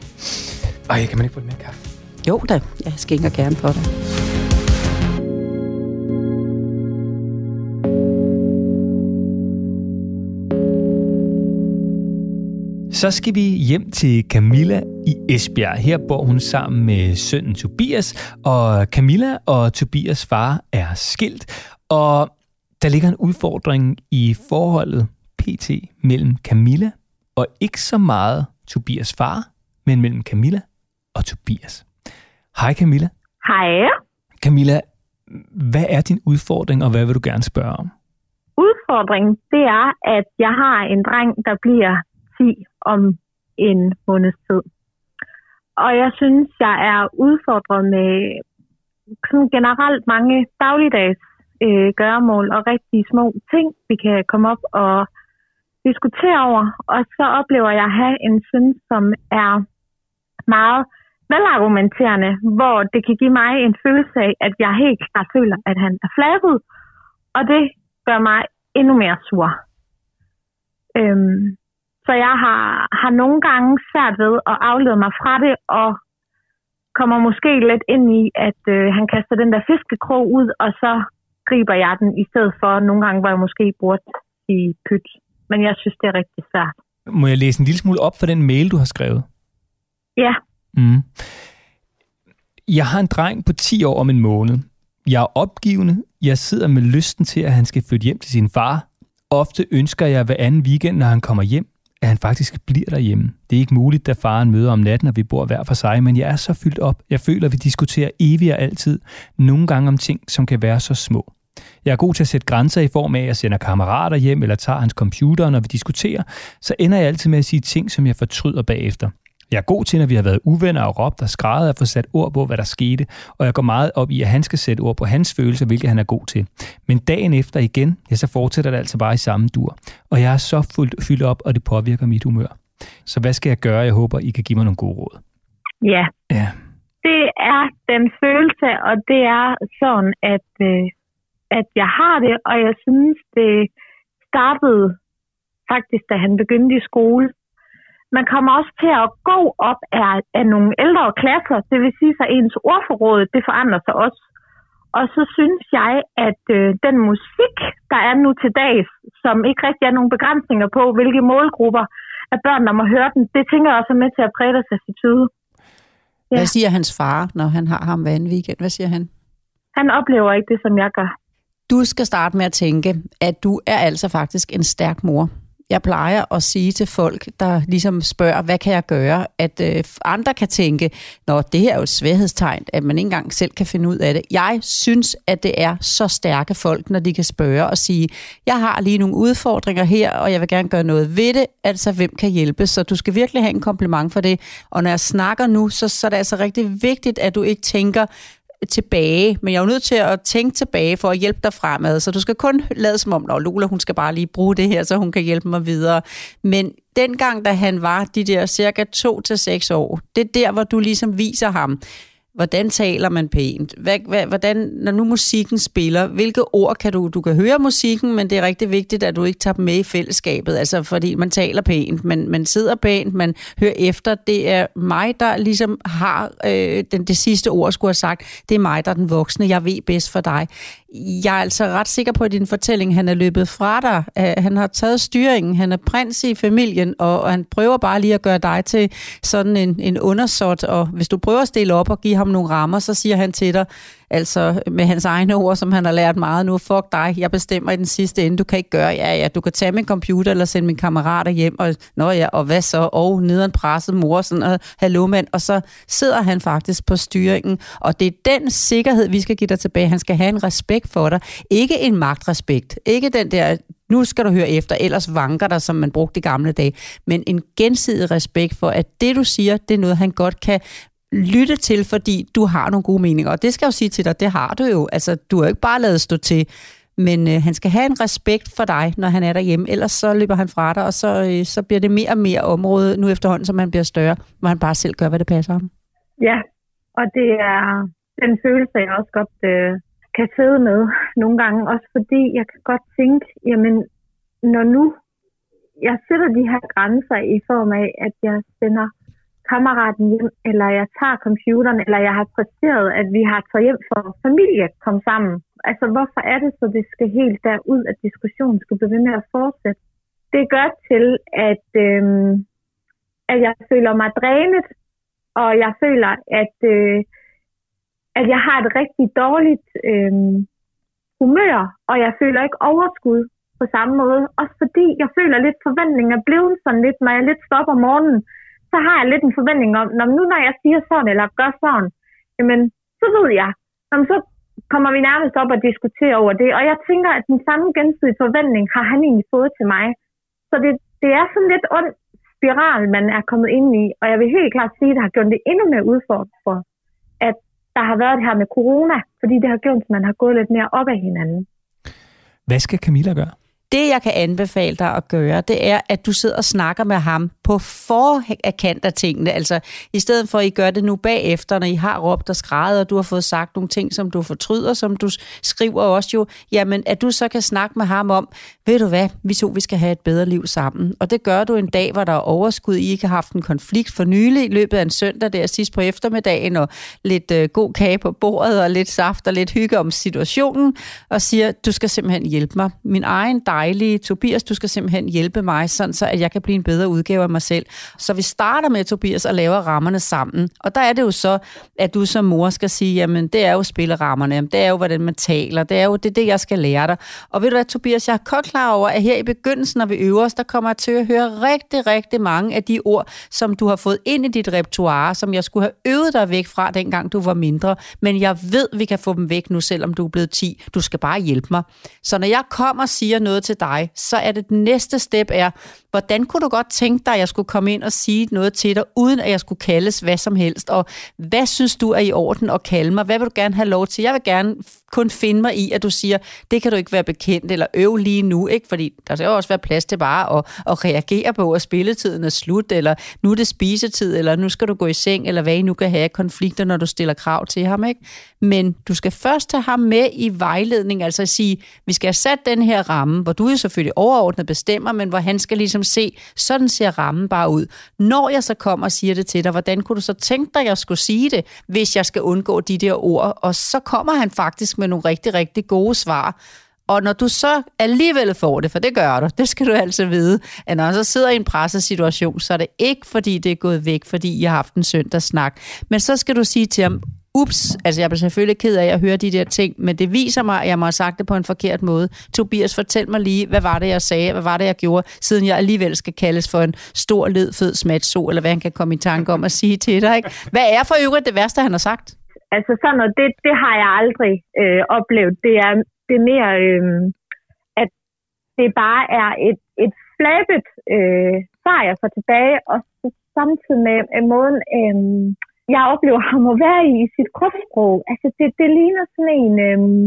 Ej, kan man ikke få lidt mere kaffe? Jo da, jeg skænker gerne for dig. Så skal vi hjem til Camilla i Esbjerg. Her bor hun sammen med sønnen Tobias, og Camilla og Tobias far er skilt. Og der ligger en udfordring i forholdet pt. mellem Camilla og ikke så meget Tobias far, men mellem Camilla og Tobias. Hej Camilla. Hej. Camilla, hvad er din udfordring, og hvad vil du gerne spørge om? Udfordringen, det er, at jeg har en dreng, der bliver 10 om en måneds tid. Og jeg synes, jeg er udfordret med sådan generelt mange dagligdags øh, gøremål og rigtig små ting, vi kan komme op og diskutere over. Og så oplever jeg at have en søn, som er meget velargumenterende, hvor det kan give mig en følelse af, at jeg helt klart føler, at han er flabet. Og det gør mig endnu mere sur. Øhm, så jeg har, har nogle gange svært ved at aflede mig fra det, og kommer måske lidt ind i, at øh, han kaster den der fiskekrog ud, og så griber jeg den, i stedet for nogle gange, hvor jeg måske burde i pyt. Men jeg synes, det er rigtig svært. Må jeg læse en lille smule op for den mail, du har skrevet? Ja, Mm. Jeg har en dreng på 10 år om en måned. Jeg er opgivende. Jeg sidder med lysten til, at han skal flytte hjem til sin far. Ofte ønsker jeg hver anden weekend, når han kommer hjem, at han faktisk bliver derhjemme. Det er ikke muligt, da faren møder om natten, og vi bor hver for sig, men jeg er så fyldt op. Jeg føler, at vi diskuterer evigt og altid. Nogle gange om ting, som kan være så små. Jeg er god til at sætte grænser i form af, at jeg sender kammerater hjem eller tager hans computer, når vi diskuterer. Så ender jeg altid med at sige ting, som jeg fortryder bagefter. Jeg er god til, når vi har været uvenner og råbt og skrædet at få sat ord på, hvad der skete, og jeg går meget op i, at han skal sætte ord på hans følelser, hvilket han er god til. Men dagen efter igen, ja, så fortsætter det altså bare i samme dur. Og jeg er så fuldt fyldt op, og det påvirker mit humør. Så hvad skal jeg gøre? Jeg håber, I kan give mig nogle gode råd. ja. Ja. det er den følelse, og det er sådan, at, øh, at jeg har det, og jeg synes, det startede faktisk, da han begyndte i skole. Man kommer også til at gå op af, af nogle ældre klasser, det vil sige, at ens ordforråd, det forandrer sig også. Og så synes jeg, at øh, den musik, der er nu til dags, som ikke rigtig er nogen begrænsninger på, hvilke målgrupper af børn, der må høre den, det tænker jeg også er med til at præge deres attitude. Ja. Hvad siger hans far, når han har ham hver anden weekend? Hvad siger han? Han oplever ikke det, som jeg gør. Du skal starte med at tænke, at du er altså faktisk en stærk mor. Jeg plejer at sige til folk, der ligesom spørger, hvad kan jeg gøre, at øh, andre kan tænke, når det her er jo et svaghedstegn, at man ikke engang selv kan finde ud af det. Jeg synes, at det er så stærke folk, når de kan spørge og sige, jeg har lige nogle udfordringer her, og jeg vil gerne gøre noget ved det, altså hvem kan hjælpe. Så du skal virkelig have en kompliment for det. Og når jeg snakker nu, så, så er det altså rigtig vigtigt, at du ikke tænker, tilbage, men jeg er jo nødt til at tænke tilbage for at hjælpe dig fremad, så du skal kun lade som om, at Lola hun skal bare lige bruge det her, så hun kan hjælpe mig videre. Men dengang, da han var de der cirka to til seks år, det er der, hvor du ligesom viser ham, hvordan taler man pænt? Hvad, hvad, hvordan, når nu musikken spiller, hvilke ord kan du... Du kan høre musikken, men det er rigtig vigtigt, at du ikke tager dem med i fællesskabet, altså fordi man taler pænt, man, man sidder pænt, man hører efter. Det er mig, der ligesom har øh, den, det sidste ord, skulle have sagt. Det er mig, der er den voksne. Jeg ved bedst for dig. Jeg er altså ret sikker på, at din fortælling, han er løbet fra dig. Uh, han har taget styringen. Han er prins i familien, og, og han prøver bare lige at gøre dig til sådan en, en undersåt. Og hvis du prøver at stille op og give ham nogle rammer, så siger han til dig, altså med hans egne ord, som han har lært meget nu, fuck dig, jeg bestemmer i den sidste ende, du kan ikke gøre, ja ja, du kan tage min computer eller sende mine kammerater hjem, og nå ja, og hvad så, og nederen presset mor, sådan, og hallo mand, og så sidder han faktisk på styringen, og det er den sikkerhed, vi skal give dig tilbage, han skal have en respekt for dig, ikke en magtrespekt, ikke den der, nu skal du høre efter, ellers vanker der, som man brugte i gamle dage, men en gensidig respekt for, at det du siger, det er noget, han godt kan lytte til, fordi du har nogle gode meninger. Og det skal jeg jo sige til dig, det har du jo. Altså, du har jo ikke bare lavet stå til. Men øh, han skal have en respekt for dig, når han er derhjemme. Ellers så løber han fra dig, og så, øh, så bliver det mere og mere område, nu efterhånden, som han bliver større, hvor han bare selv gør, hvad det passer ham. Ja, og det er den følelse, jeg også godt øh, kan sidde med nogle gange. Også fordi jeg kan godt tænke, jamen, når nu jeg sætter de her grænser i form af, at jeg sender kammeraten hjem, eller jeg tager computeren, eller jeg har præsteret, at vi har taget hjem for familie kom sammen. Altså, hvorfor er det så, det skal helt derud, at diskussionen skal blive ved med at fortsætte? Det gør til, at, øhm, at jeg føler mig drænet, og jeg føler, at, øh, at jeg har et rigtig dårligt øh, humør, og jeg føler ikke overskud på samme måde. Også fordi jeg føler lidt forventninger blevet sådan lidt, når jeg lidt stopper om morgenen, så har jeg lidt en forventning om, når nu når jeg siger sådan eller gør sådan, jamen så ved jeg, jamen, så kommer vi nærmest op og diskuterer over det. Og jeg tænker, at den samme gensidige forventning har han egentlig fået til mig. Så det, det er sådan lidt ond spiral, man er kommet ind i. Og jeg vil helt klart sige, at det har gjort det endnu mere udfordret for, at der har været det her med corona, fordi det har gjort, at man har gået lidt mere op af hinanden. Hvad skal Camilla gøre? Det, jeg kan anbefale dig at gøre, det er, at du sidder og snakker med ham på forkant af tingene. Altså, i stedet for, at I gør det nu bagefter, når I har råbt og skrevet, og du har fået sagt nogle ting, som du fortryder, som du skriver også jo, jamen, at du så kan snakke med ham om, ved du hvad, vi to, vi skal have et bedre liv sammen. Og det gør du en dag, hvor der er overskud. I ikke har haft en konflikt for nylig i løbet af en søndag der sidst på eftermiddagen, og lidt øh, god kage på bordet, og lidt saft og lidt hygge om situationen, og siger, du skal simpelthen hjælpe mig. Min egen dejlige Tobias, du skal simpelthen hjælpe mig, sådan så at jeg kan blive en bedre udgave af mig selv. Så vi starter med Tobias og laver rammerne sammen. Og der er det jo så, at du som mor skal sige, jamen det er jo spillerammerne, det er jo, hvordan man taler, det er jo det, det jeg skal lære dig. Og ved du hvad, Tobias, jeg er godt klar over, at her i begyndelsen, når vi øver os, der kommer jeg til at høre rigtig, rigtig mange af de ord, som du har fået ind i dit repertoire, som jeg skulle have øvet dig væk fra, dengang du var mindre. Men jeg ved, vi kan få dem væk nu, selvom du er blevet 10. Du skal bare hjælpe mig. Så når jeg kommer og siger noget til dig, så er det, det næste step er, hvordan kunne du godt tænke dig, at jeg skulle komme ind og sige noget til dig, uden at jeg skulle kaldes hvad som helst? Og hvad synes du er i orden at kalde mig? Hvad vil du gerne have lov til? Jeg vil gerne kun finde mig i, at du siger, det kan du ikke være bekendt, eller øv lige nu, ikke? Fordi der skal jo også være plads til bare at, at reagere på, at spilletiden er slut, eller nu er det spisetid, eller nu skal du gå i seng, eller hvad I nu kan have konflikter, når du stiller krav til ham, ikke? Men du skal først have ham med i vejledning, altså at sige, vi skal have sat den her ramme, hvor du jo selvfølgelig overordnet bestemmer, men hvor han skal ligesom se, sådan ser rammen bare ud. Når jeg så kommer og siger det til dig, hvordan kunne du så tænke dig, at jeg skulle sige det, hvis jeg skal undgå de der ord? Og så kommer han faktisk med nogle rigtig, rigtig gode svar. Og når du så alligevel får det, for det gør du, det skal du altså vide, at når du så sidder i en pressesituation, så er det ikke, fordi det er gået væk, fordi I har haft en søndagssnak. Men så skal du sige til ham, ups, altså jeg blev selvfølgelig ked af at høre de der ting, men det viser mig, at jeg må have sagt det på en forkert måde. Tobias, fortæl mig lige, hvad var det, jeg sagde, hvad var det, jeg gjorde, siden jeg alligevel skal kaldes for en stor, led, fed smatso, eller hvad han kan komme i tanke om at sige til dig. Ikke? Hvad er for øvrigt det værste, han har sagt? Altså sådan noget, det, det har jeg aldrig øh, oplevet. Det er, det er mere, øh, at det bare er et, et flabet øh, svar, jeg får tilbage, og samtidig med, med måden, øh, jeg oplever ham at være i, i sit kropssprog. Altså, det, det ligner sådan en øhm,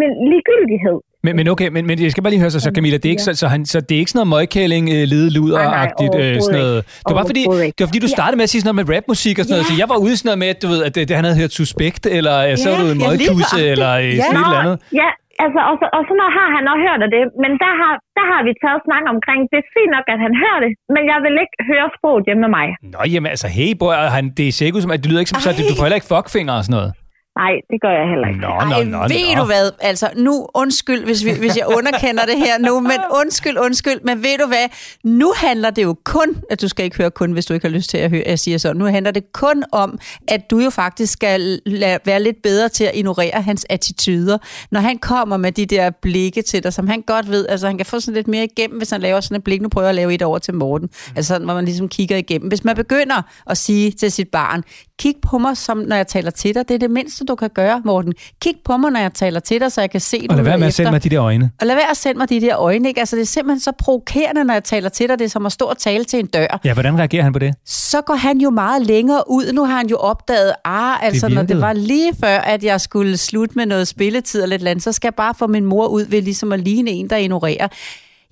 men ligegyldighed. Men, men okay, men, men jeg skal bare lige høre så, så Camilla, det er ikke, så, så, han, så det er ikke sådan noget møgkæling, øh, lede luder-agtigt, øh, sådan noget. Det var bare fordi, det var fordi, du startede med at sige sådan noget med rapmusik og sådan ja. noget, så jeg var ude i sådan noget med, at, du ved, at det, han havde hørt Suspekt, eller ja, så var du en møgkusse, eller øh, ja. sådan et eller andet. Ja, altså, og, så, og så har han også hørt af det, men der har, der har vi taget snak omkring, det er fint nok, at han hører det, men jeg vil ikke høre sproget hjemme med mig. Nå, jamen altså, hey, bror, han, det er sikkert som, at det lyder ikke som, så, at du får heller ikke fuckfinger og sådan noget. Nej, det gør jeg heller ikke. Nå, nå, Ej, nå, ved nå. du hvad? Altså, nu undskyld, hvis, vi, hvis jeg underkender det her nu, men undskyld, undskyld. Men ved du hvad? Nu handler det jo kun, at du skal ikke høre kun, hvis du ikke har lyst til at høre, jeg siger sådan. Nu handler det kun om, at du jo faktisk skal lade, være lidt bedre til at ignorere hans attityder. Når han kommer med de der blikke til dig, som han godt ved, altså han kan få sådan lidt mere igennem, hvis han laver sådan et blik. Nu prøver jeg at lave et over til Morten. Altså sådan, hvor man ligesom kigger igennem. Hvis man begynder at sige til sit barn, Kig på mig, som når jeg taler til dig. Det er det mindste, du kan gøre, Morten. Kig på mig, når jeg taler til dig, så jeg kan se, Og lad være med at sende mig de der øjne. Og lad være at sende mig de der øjne. Ikke? Altså, det er simpelthen så provokerende, når jeg taler til dig. Det er som at stå og tale til en dør. Ja, hvordan reagerer han på det? Så går han jo meget længere ud. Nu har han jo opdaget, ah, altså det når det var lige før, at jeg skulle slutte med noget spilletid eller et eller andet, så skal jeg bare få min mor ud ved ligesom at ligne en, der ignorerer.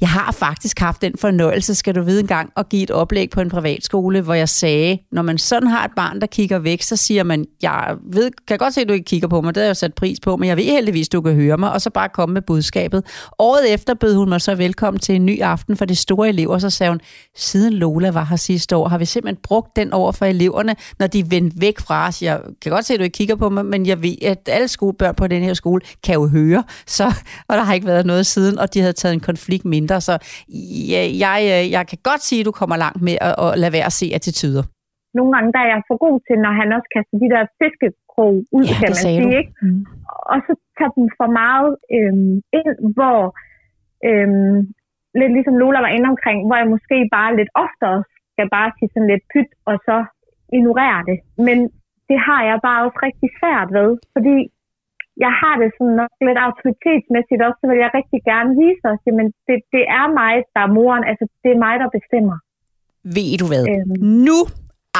Jeg har faktisk haft den fornøjelse, skal du vide engang, at give et oplæg på en privatskole, hvor jeg sagde, når man sådan har et barn, der kigger væk, så siger man, jeg ved, kan godt se, at du ikke kigger på mig, det har jeg jo sat pris på, men jeg ved heldigvis, du kan høre mig, og så bare komme med budskabet. Året efter bød hun mig så velkommen til en ny aften for de store elever, og så sagde hun, siden Lola var her sidste år, har vi simpelthen brugt den over for eleverne, når de vendte væk fra os. Jeg kan godt se, at du ikke kigger på mig, men jeg ved, at alle skolebørn på den her skole kan jo høre, så, og der har ikke været noget siden, og de havde taget en konflikt mindre mindre. Så jeg, øh, jeg kan godt sige, at du kommer langt med at, at lade være at se attityder. Nogle gange der er jeg for god til, når han også kaster de der fiskekrog ud, ja, kan man sige. Ikke? Mm. Og så tager dem for meget øhm, ind, hvor øhm, lidt ligesom Lola var inde omkring, hvor jeg måske bare lidt oftere skal bare sige sådan lidt pyt, og så ignorere det. Men det har jeg bare også rigtig svært ved, fordi jeg har det sådan nok lidt autoritetsmæssigt også, så vil jeg rigtig gerne vise os, men det, det er mig, der er moren, altså det er mig, der bestemmer. Ved du hvad? Øhm. Nu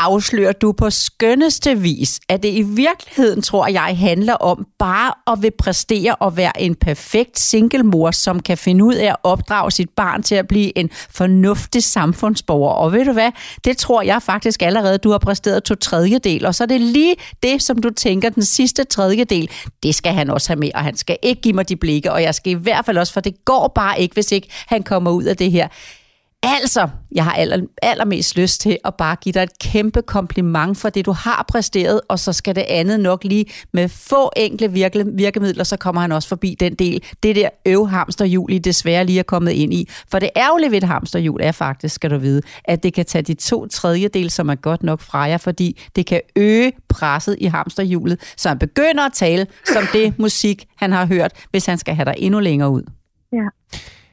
afslører du på skønneste vis, at det i virkeligheden, tror jeg, handler om bare at vil præstere og være en perfekt singlemor, som kan finde ud af at opdrage sit barn til at blive en fornuftig samfundsborger. Og ved du hvad? Det tror jeg faktisk allerede, du har præsteret to tredjedel. Og så er det lige det, som du tænker, den sidste tredjedel, det skal han også have med, og han skal ikke give mig de blikke, og jeg skal i hvert fald også, for det går bare ikke, hvis ikke han kommer ud af det her. Altså, jeg har aller, allermest lyst til at bare give dig et kæmpe kompliment for det, du har præsteret, og så skal det andet nok lige med få enkle virke, virkemidler, så kommer han også forbi den del. Det der øvhamsterhjul, I desværre lige er kommet ind i. For det ærgerlige ved et hamsterhjul er faktisk, skal du vide, at det kan tage de to tredjedel, som er godt nok fra jer, fordi det kan øge presset i hamsterhjulet, så han begynder at tale som det musik, han har hørt, hvis han skal have dig endnu længere ud. Ja.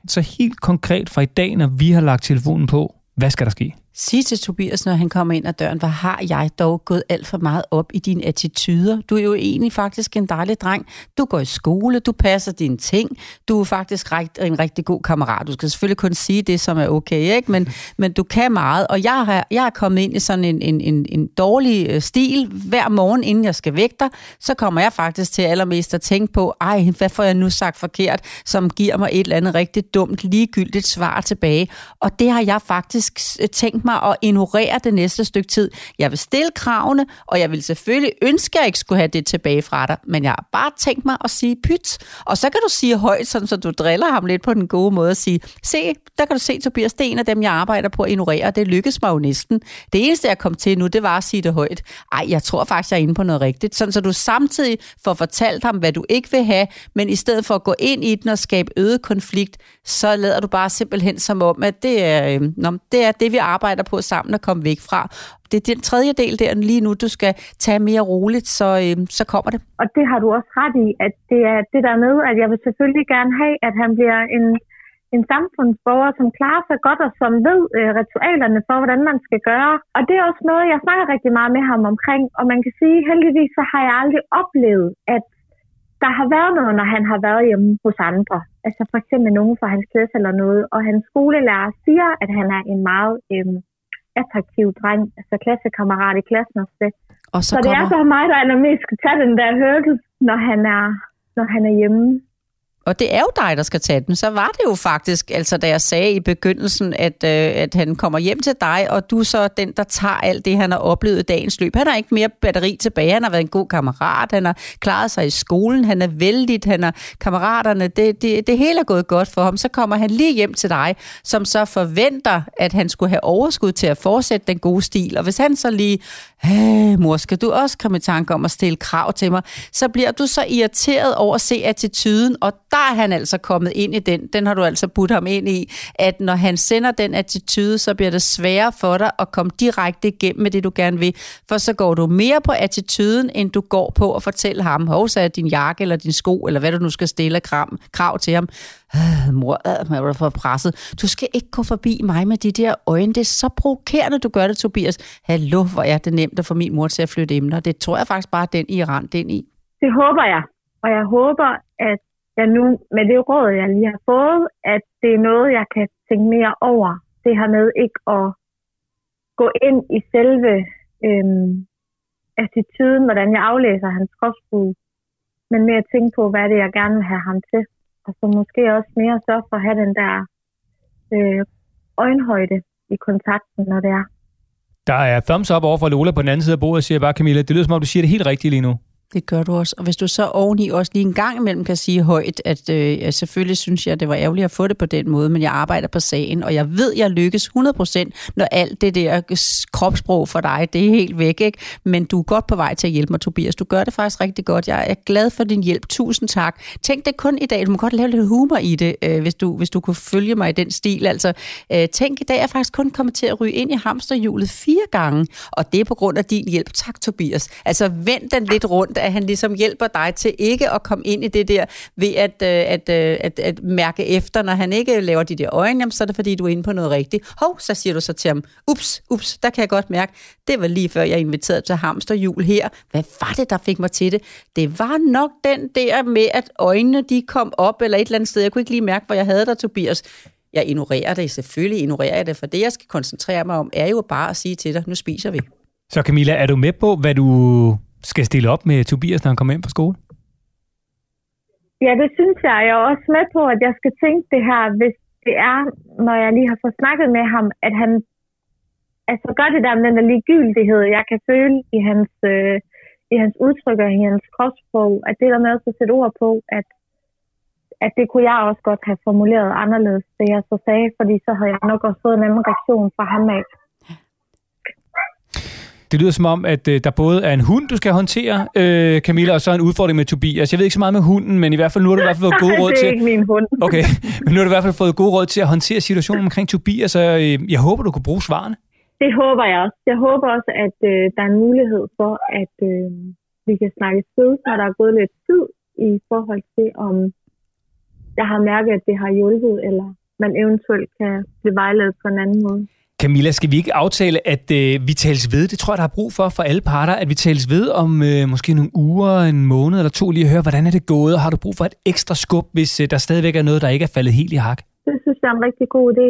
Så helt konkret fra i dag, når vi har lagt telefonen på, hvad skal der ske? Sig til Tobias, når han kommer ind ad døren, hvad har jeg dog gået alt for meget op i dine attityder? Du er jo egentlig faktisk en dejlig dreng. Du går i skole, du passer dine ting, du er faktisk en rigtig god kammerat. Du skal selvfølgelig kun sige det, som er okay, ikke? Men, men du kan meget, og jeg har, jeg er kommet ind i sådan en, en, en, en dårlig øh, stil. Hver morgen, inden jeg skal vække dig, så kommer jeg faktisk til allermest at tænke på, ej, hvad får jeg nu sagt forkert, som giver mig et eller andet rigtig dumt, ligegyldigt svar tilbage. Og det har jeg faktisk tænkt mig at ignorere det næste stykke tid. Jeg vil stille kravene, og jeg vil selvfølgelig ønske, at jeg ikke skulle have det tilbage fra dig, men jeg har bare tænkt mig at sige pyt. Og så kan du sige højt, sådan, så du driller ham lidt på den gode måde og sige, se, der kan du se, Tobias, det er en af dem, jeg arbejder på at ignorere, og det lykkes mig jo næsten. Det eneste, jeg kom til nu, det var at sige det højt. Ej, jeg tror faktisk, jeg er inde på noget rigtigt. Sådan, så du samtidig får fortalt ham, hvad du ikke vil have, men i stedet for at gå ind i den og skabe øget konflikt, så lader du bare simpelthen som om, at det er, øh, nå, det, er det, vi arbejder på sammen og komme væk fra. Det er den tredje del der lige nu, du skal tage mere roligt, så, øh, så kommer det. Og det har du også ret i, at det er det der med, at jeg vil selvfølgelig gerne have, at han bliver en, en samfundsborger, som klarer sig godt og som ved øh, ritualerne for, hvordan man skal gøre. Og det er også noget, jeg snakker rigtig meget med ham omkring. Og man kan sige, heldigvis så har jeg aldrig oplevet, at der har været noget, når han har været hjemme hos andre. Altså for eksempel nogen fra hans klasse eller noget. Og hans skolelærer siger, at han er en meget øh, attraktiv dreng, altså klassekammerat i klassen og det. Og så, så det kommer... er så mig, der er mest skal tage den der hørkel, når han er, når han er hjemme og det er jo dig, der skal tage den, så var det jo faktisk, altså da jeg sagde i begyndelsen, at, øh, at han kommer hjem til dig, og du så er den, der tager alt det, han har oplevet i dagens løb. Han har ikke mere batteri tilbage, han har været en god kammerat, han har klaret sig i skolen, han er vældig, han har kammeraterne, det, det, det hele er gået godt for ham. Så kommer han lige hjem til dig, som så forventer, at han skulle have overskud til at fortsætte den gode stil. Og hvis han så lige, hey, mor, skal du også komme i tanke om at stille krav til mig, så bliver du så irriteret over at se attituden, og der er han altså kommet ind i den. Den har du altså budt ham ind i, at når han sender den attitude, så bliver det sværere for dig at komme direkte igennem med det, du gerne vil. For så går du mere på attituden, end du går på at fortælle ham, hov, så er din jakke eller din sko, eller hvad du nu skal stille krav, krav til ham. Øh, mor, øh, jeg var for presset. Du skal ikke gå forbi mig med de der øjne. Det er så provokerende, du gør det, Tobias. Hallo, hvor er det nemt at få min mor til at flytte emner. Det tror jeg faktisk bare, den i rent ind i. Det håber jeg. Og jeg håber, at jeg nu, med det råd, jeg lige har fået, at det er noget, jeg kan tænke mere over. Det her med ikke at gå ind i selve øhm, attituden, hvordan jeg aflæser hans kropsbrug, men mere at tænke på, hvad er det, jeg gerne vil have ham til. Og så måske også mere sørge for at have den der øh, øjenhøjde i kontakten, når det er. Der er thumbs up over for Lola på den anden side af bordet, siger bare, Camilla. Det lyder som om, du siger det helt rigtigt lige nu. Det gør du også. Og hvis du så oveni også lige en gang imellem kan sige højt, at øh, selvfølgelig synes jeg, det var ærgerligt at få det på den måde, men jeg arbejder på sagen, og jeg ved, jeg lykkes 100%, når alt det der kropssprog for dig, det er helt væk, ikke? Men du er godt på vej til at hjælpe mig, Tobias. Du gør det faktisk rigtig godt. Jeg er glad for din hjælp. Tusind tak. Tænk det kun i dag. Du må godt lave lidt humor i det, øh, hvis, du, hvis du kunne følge mig i den stil. Altså, øh, tænk i dag, er faktisk kun kommet til at ryge ind i hamsterhjulet fire gange, og det er på grund af din hjælp. Tak, Tobias. Altså, vend den lidt rundt at han ligesom hjælper dig til ikke at komme ind i det der ved at, øh, at, øh, at, at mærke efter. Når han ikke laver de der øjne, jamen, så er det fordi, du er inde på noget rigtigt. Hov, så siger du så til ham, ups, ups, der kan jeg godt mærke, det var lige før jeg inviterede til hamsterjul her. Hvad var det, der fik mig til det? Det var nok den der med, at øjnene de kom op eller et eller andet sted. Jeg kunne ikke lige mærke, hvor jeg havde dig, Tobias. Jeg ignorerer det, selvfølgelig ignorerer jeg det, for det, jeg skal koncentrere mig om, er jo bare at sige til dig, nu spiser vi. Så Camilla, er du med på, hvad du skal stille op med Tobias, når han kommer ind på skole? Ja, det synes jeg. Jeg er også med på, at jeg skal tænke det her, hvis det er, når jeg lige har fået snakket med ham, at han altså gør det der med den der ligegyldighed, jeg kan føle i hans, øh, i hans udtryk og i hans kropssprog, at det der med at sætte ord på, at, at det kunne jeg også godt have formuleret anderledes, det jeg så sagde, fordi så havde jeg nok også fået en anden reaktion fra ham af. Det lyder som om, at øh, der både er en hund, du skal håndtere, øh, Camilla, og så en udfordring med Tobias. Jeg ved ikke så meget med hunden, men i hvert fald nu har du i hvert fald fået gode råd til... det er ikke min hund. Okay, men nu har du i hvert fald fået gode råd til at håndtere situationen omkring Tobias, så øh, jeg håber, du kan bruge svarene. Det håber jeg også. Jeg håber også, at øh, der er en mulighed for, at øh, vi kan snakke ved, når der er gået lidt tid i forhold til, om jeg har mærket, at det har hjulpet, eller man eventuelt kan blive vejledet på en anden måde. Camilla, skal vi ikke aftale, at øh, vi tales ved? Det tror jeg, der er brug for for alle parter, at vi tales ved om øh, måske nogle uger, en måned eller to, lige at høre, hvordan er det gået, og har du brug for et ekstra skub, hvis øh, der stadigvæk er noget, der ikke er faldet helt i hak? Det synes jeg er en rigtig god idé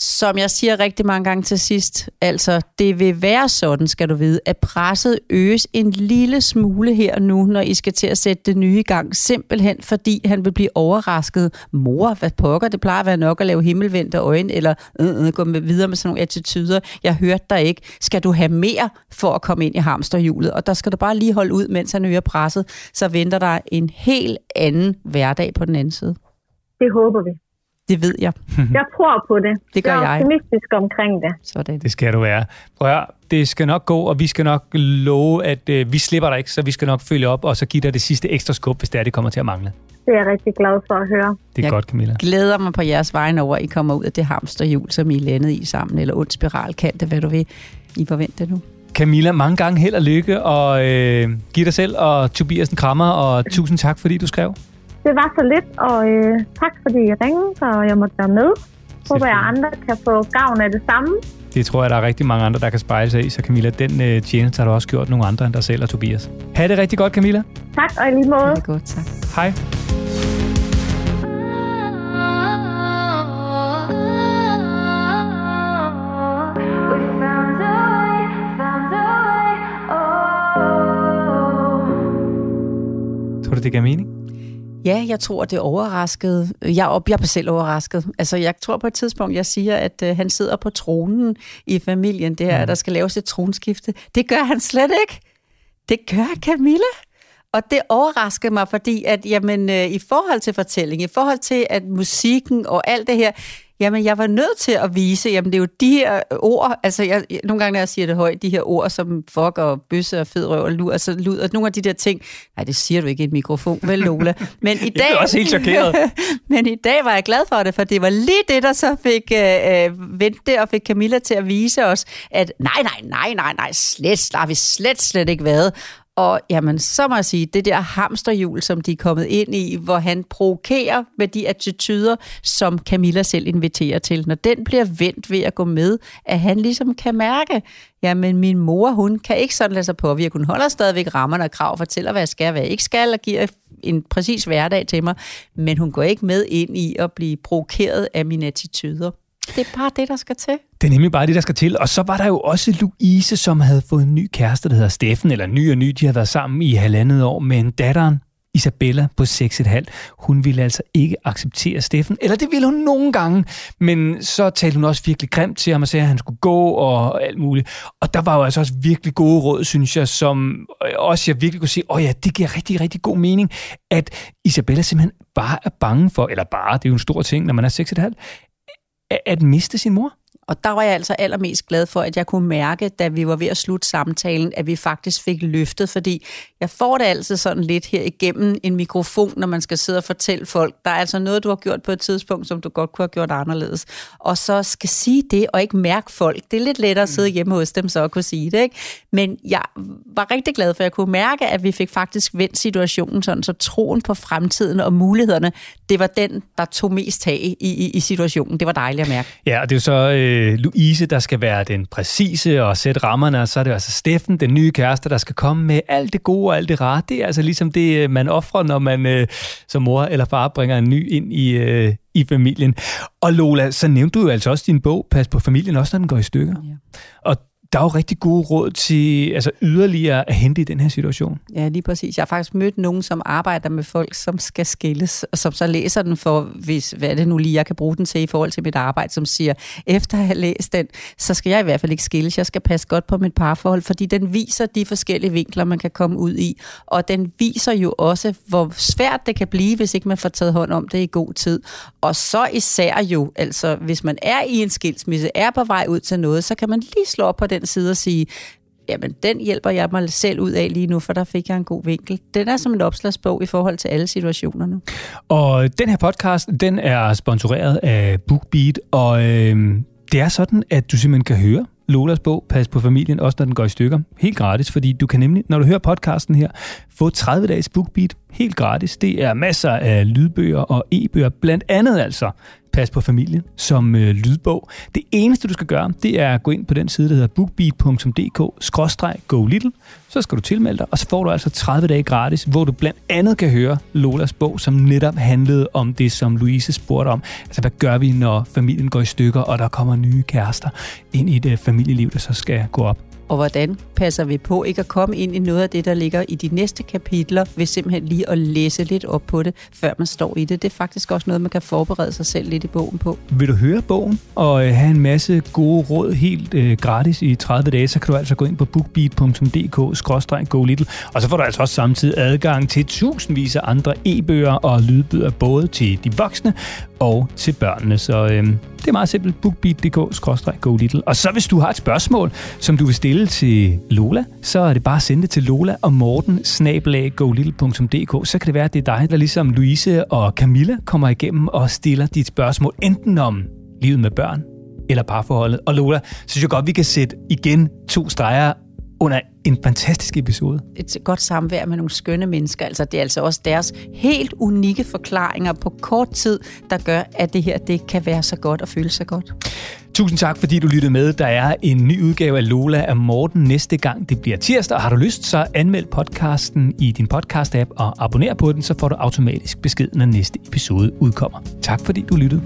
som jeg siger rigtig mange gange til sidst, altså det vil være sådan, skal du vide, at presset øges en lille smule her nu, når I skal til at sætte det nye i gang. Simpelthen fordi han vil blive overrasket. Mor, hvad pokker, det plejer at være nok at lave himmelvendte øjne, eller øh, øh, gå med videre med sådan nogle attityder. Jeg hørte dig ikke. Skal du have mere for at komme ind i hamsterhjulet? Og der skal du bare lige holde ud, mens han øger presset. Så venter der en helt anden hverdag på den anden side. Det håber vi. Det ved jeg. jeg tror på det. Det gør jeg. Jeg er optimistisk omkring det. Sådan. Det skal du være. Prøv at det skal nok gå, og vi skal nok love, at øh, vi slipper dig ikke, så vi skal nok følge op, og så give dig det sidste ekstra skub, hvis det er, det kommer til at mangle. Det er jeg rigtig glad for at høre. Det er jeg godt, Camilla. glæder mig på jeres vegne over, at I kommer ud af det hamsterhjul, som I er landet i sammen, eller ond spiral, kan det, hvad du vil. I forventer nu. Camilla, mange gange held og lykke, og øh, giv dig selv og Tobias en krammer, og tusind tak, fordi du skrev. Det var så lidt, og øh, tak fordi I ringede, og jeg måtte være med. Håber jeg, andre kan få gavn af det samme. Det tror jeg, der er rigtig mange andre, der kan spejle sig i. Så Camilla, den øh, tjeneste har du også gjort nogle andre end dig selv og Tobias. Ha' det rigtig godt, Camilla. Tak, og i lige måde. Det er godt, tak. Hej. Tror du, det gav mening? Ja, jeg tror, det er overrasket. Jeg, jeg er selv overrasket. Altså, jeg tror på et tidspunkt, jeg siger, at uh, han sidder på tronen i familien. Det er, mm. der skal laves et tronskifte. Det gør han slet ikke. Det gør Camilla. Og det overraskede mig, fordi at, jamen, øh, i forhold til fortælling, i forhold til at musikken og alt det her, Jamen, jeg var nødt til at vise, jamen det er jo de her ord, altså jeg, nogle gange, når jeg siger det højt, de her ord som fuck og bøsse og fed røv og lud, altså lud, og nogle af de der ting, nej, det siger du ikke i et mikrofon, vel Lola? Men i dag, jeg er også helt chokeret. men i dag var jeg glad for det, for det var lige det, der så fik øh, øh Vente og fik Camilla til at vise os, at nej, nej, nej, nej, nej, slet, har vi slet, slet ikke været. Og jamen, så må jeg sige, det der hamsterhjul, som de er kommet ind i, hvor han provokerer med de attityder, som Camilla selv inviterer til, når den bliver vendt ved at gå med, at han ligesom kan mærke, jamen min mor, hun kan ikke sådan lade sig påvirke. Hun holder stadigvæk rammerne og krav, fortæller, hvad jeg skal, hvad jeg ikke skal, og giver en præcis hverdag til mig, men hun går ikke med ind i at blive provokeret af mine attityder. Det er bare det, der skal til. Det er nemlig bare det, der skal til. Og så var der jo også Louise, som havde fået en ny kæreste, der hedder Steffen, eller ny og ny. De havde været sammen i halvandet år, men datteren, Isabella på 6,5, hun ville altså ikke acceptere Steffen, eller det ville hun nogle gange, men så talte hun også virkelig grimt til ham og sagde, at han skulle gå og alt muligt. Og der var jo altså også virkelig gode råd, synes jeg, som også jeg virkelig kunne sige, åh oh ja, det giver rigtig, rigtig god mening, at Isabella simpelthen bare er bange for, eller bare, det er jo en stor ting, når man er 6,5, at miste sin mor? Og der var jeg altså allermest glad for, at jeg kunne mærke, da vi var ved at slutte samtalen, at vi faktisk fik løftet, fordi jeg får det altid sådan lidt her igennem en mikrofon, når man skal sidde og fortælle folk, der er altså noget, du har gjort på et tidspunkt, som du godt kunne have gjort anderledes. Og så skal sige det, og ikke mærke folk. Det er lidt lettere at sidde mm. hjemme hos dem, så at kunne sige det. Ikke? Men jeg var rigtig glad for, at jeg kunne mærke, at vi fik faktisk vendt situationen sådan, så troen på fremtiden og mulighederne, det var den, der tog mest tag i, i, i situationen. Det var dejligt at mærke. Ja, og det er jo så øh, Louise, der skal være den præcise og sætte rammerne, og så er det altså Steffen, den nye kæreste, der skal komme med alt det gode og alt det rare. Det er altså ligesom det, øh, man offrer, når man øh, som mor eller far bringer en ny ind i, øh, i familien. Og Lola, så nævnte du jo altså også din bog, Pas på familien, også når den går i stykker. Ja. Og der er jo rigtig gode råd til altså yderligere at hente i den her situation. Ja, lige præcis. Jeg har faktisk mødt nogen, som arbejder med folk, som skal skilles, og som så læser den for, hvis, hvad er det nu lige, jeg kan bruge den til i forhold til mit arbejde, som siger, efter at have læst den, så skal jeg i hvert fald ikke skilles. Jeg skal passe godt på mit parforhold, fordi den viser de forskellige vinkler, man kan komme ud i. Og den viser jo også, hvor svært det kan blive, hvis ikke man får taget hånd om det i god tid. Og så især jo, altså hvis man er i en skilsmisse, er på vej ud til noget, så kan man lige slå op på den den side og sige, jamen den hjælper jeg mig selv ud af lige nu, for der fik jeg en god vinkel. Den er som en opslagsbog i forhold til alle situationerne. Og den her podcast, den er sponsoreret af BookBeat, og øh, det er sådan, at du simpelthen kan høre Lolas bog, Pas på familien, også når den går i stykker. Helt gratis, fordi du kan nemlig, når du hører podcasten her, få 30 dages BookBeat helt gratis. Det er masser af lydbøger og e-bøger, blandt andet altså Pas på familien som øh, lydbog. Det eneste, du skal gøre, det er at gå ind på den side, der hedder bookbeat.dk-go little. Så skal du tilmelde dig, og så får du altså 30 dage gratis, hvor du blandt andet kan høre Lolas bog, som netop handlede om det, som Louise spurgte om. Altså, hvad gør vi, når familien går i stykker, og der kommer nye kærester ind i det øh, familieliv, der så skal gå op? Og hvordan passer vi på ikke at komme ind i noget af det, der ligger i de næste kapitler, ved simpelthen lige at læse lidt op på det, før man står i det. Det er faktisk også noget, man kan forberede sig selv lidt i bogen på. Vil du høre bogen og øh, have en masse gode råd helt øh, gratis i 30 dage, så kan du altså gå ind på bookbeat.dk-go little, og så får du altså også samtidig adgang til tusindvis af andre e-bøger og lydbøger, både til de voksne og til børnene. Så øh, det er meget simpelt. bookbeat.dk-go little. Og så hvis du har et spørgsmål, som du vil stille til Lola, så er det bare at sende det til Lola og Morten snabelaggolittle.dk. Så kan det være, at det er dig, der ligesom Louise og Camilla kommer igennem og stiller dit spørgsmål enten om livet med børn eller parforholdet. Og Lola, synes jeg godt, vi kan sætte igen to streger under en fantastisk episode. Et godt samvær med nogle skønne mennesker. Altså, det er altså også deres helt unikke forklaringer på kort tid, der gør, at det her det kan være så godt og føles så godt. Tusind tak, fordi du lyttede med. Der er en ny udgave af Lola af Morten næste gang. Det bliver tirsdag, og har du lyst, så anmeld podcasten i din podcast-app og abonner på den, så får du automatisk besked, når næste episode udkommer. Tak fordi du lyttede.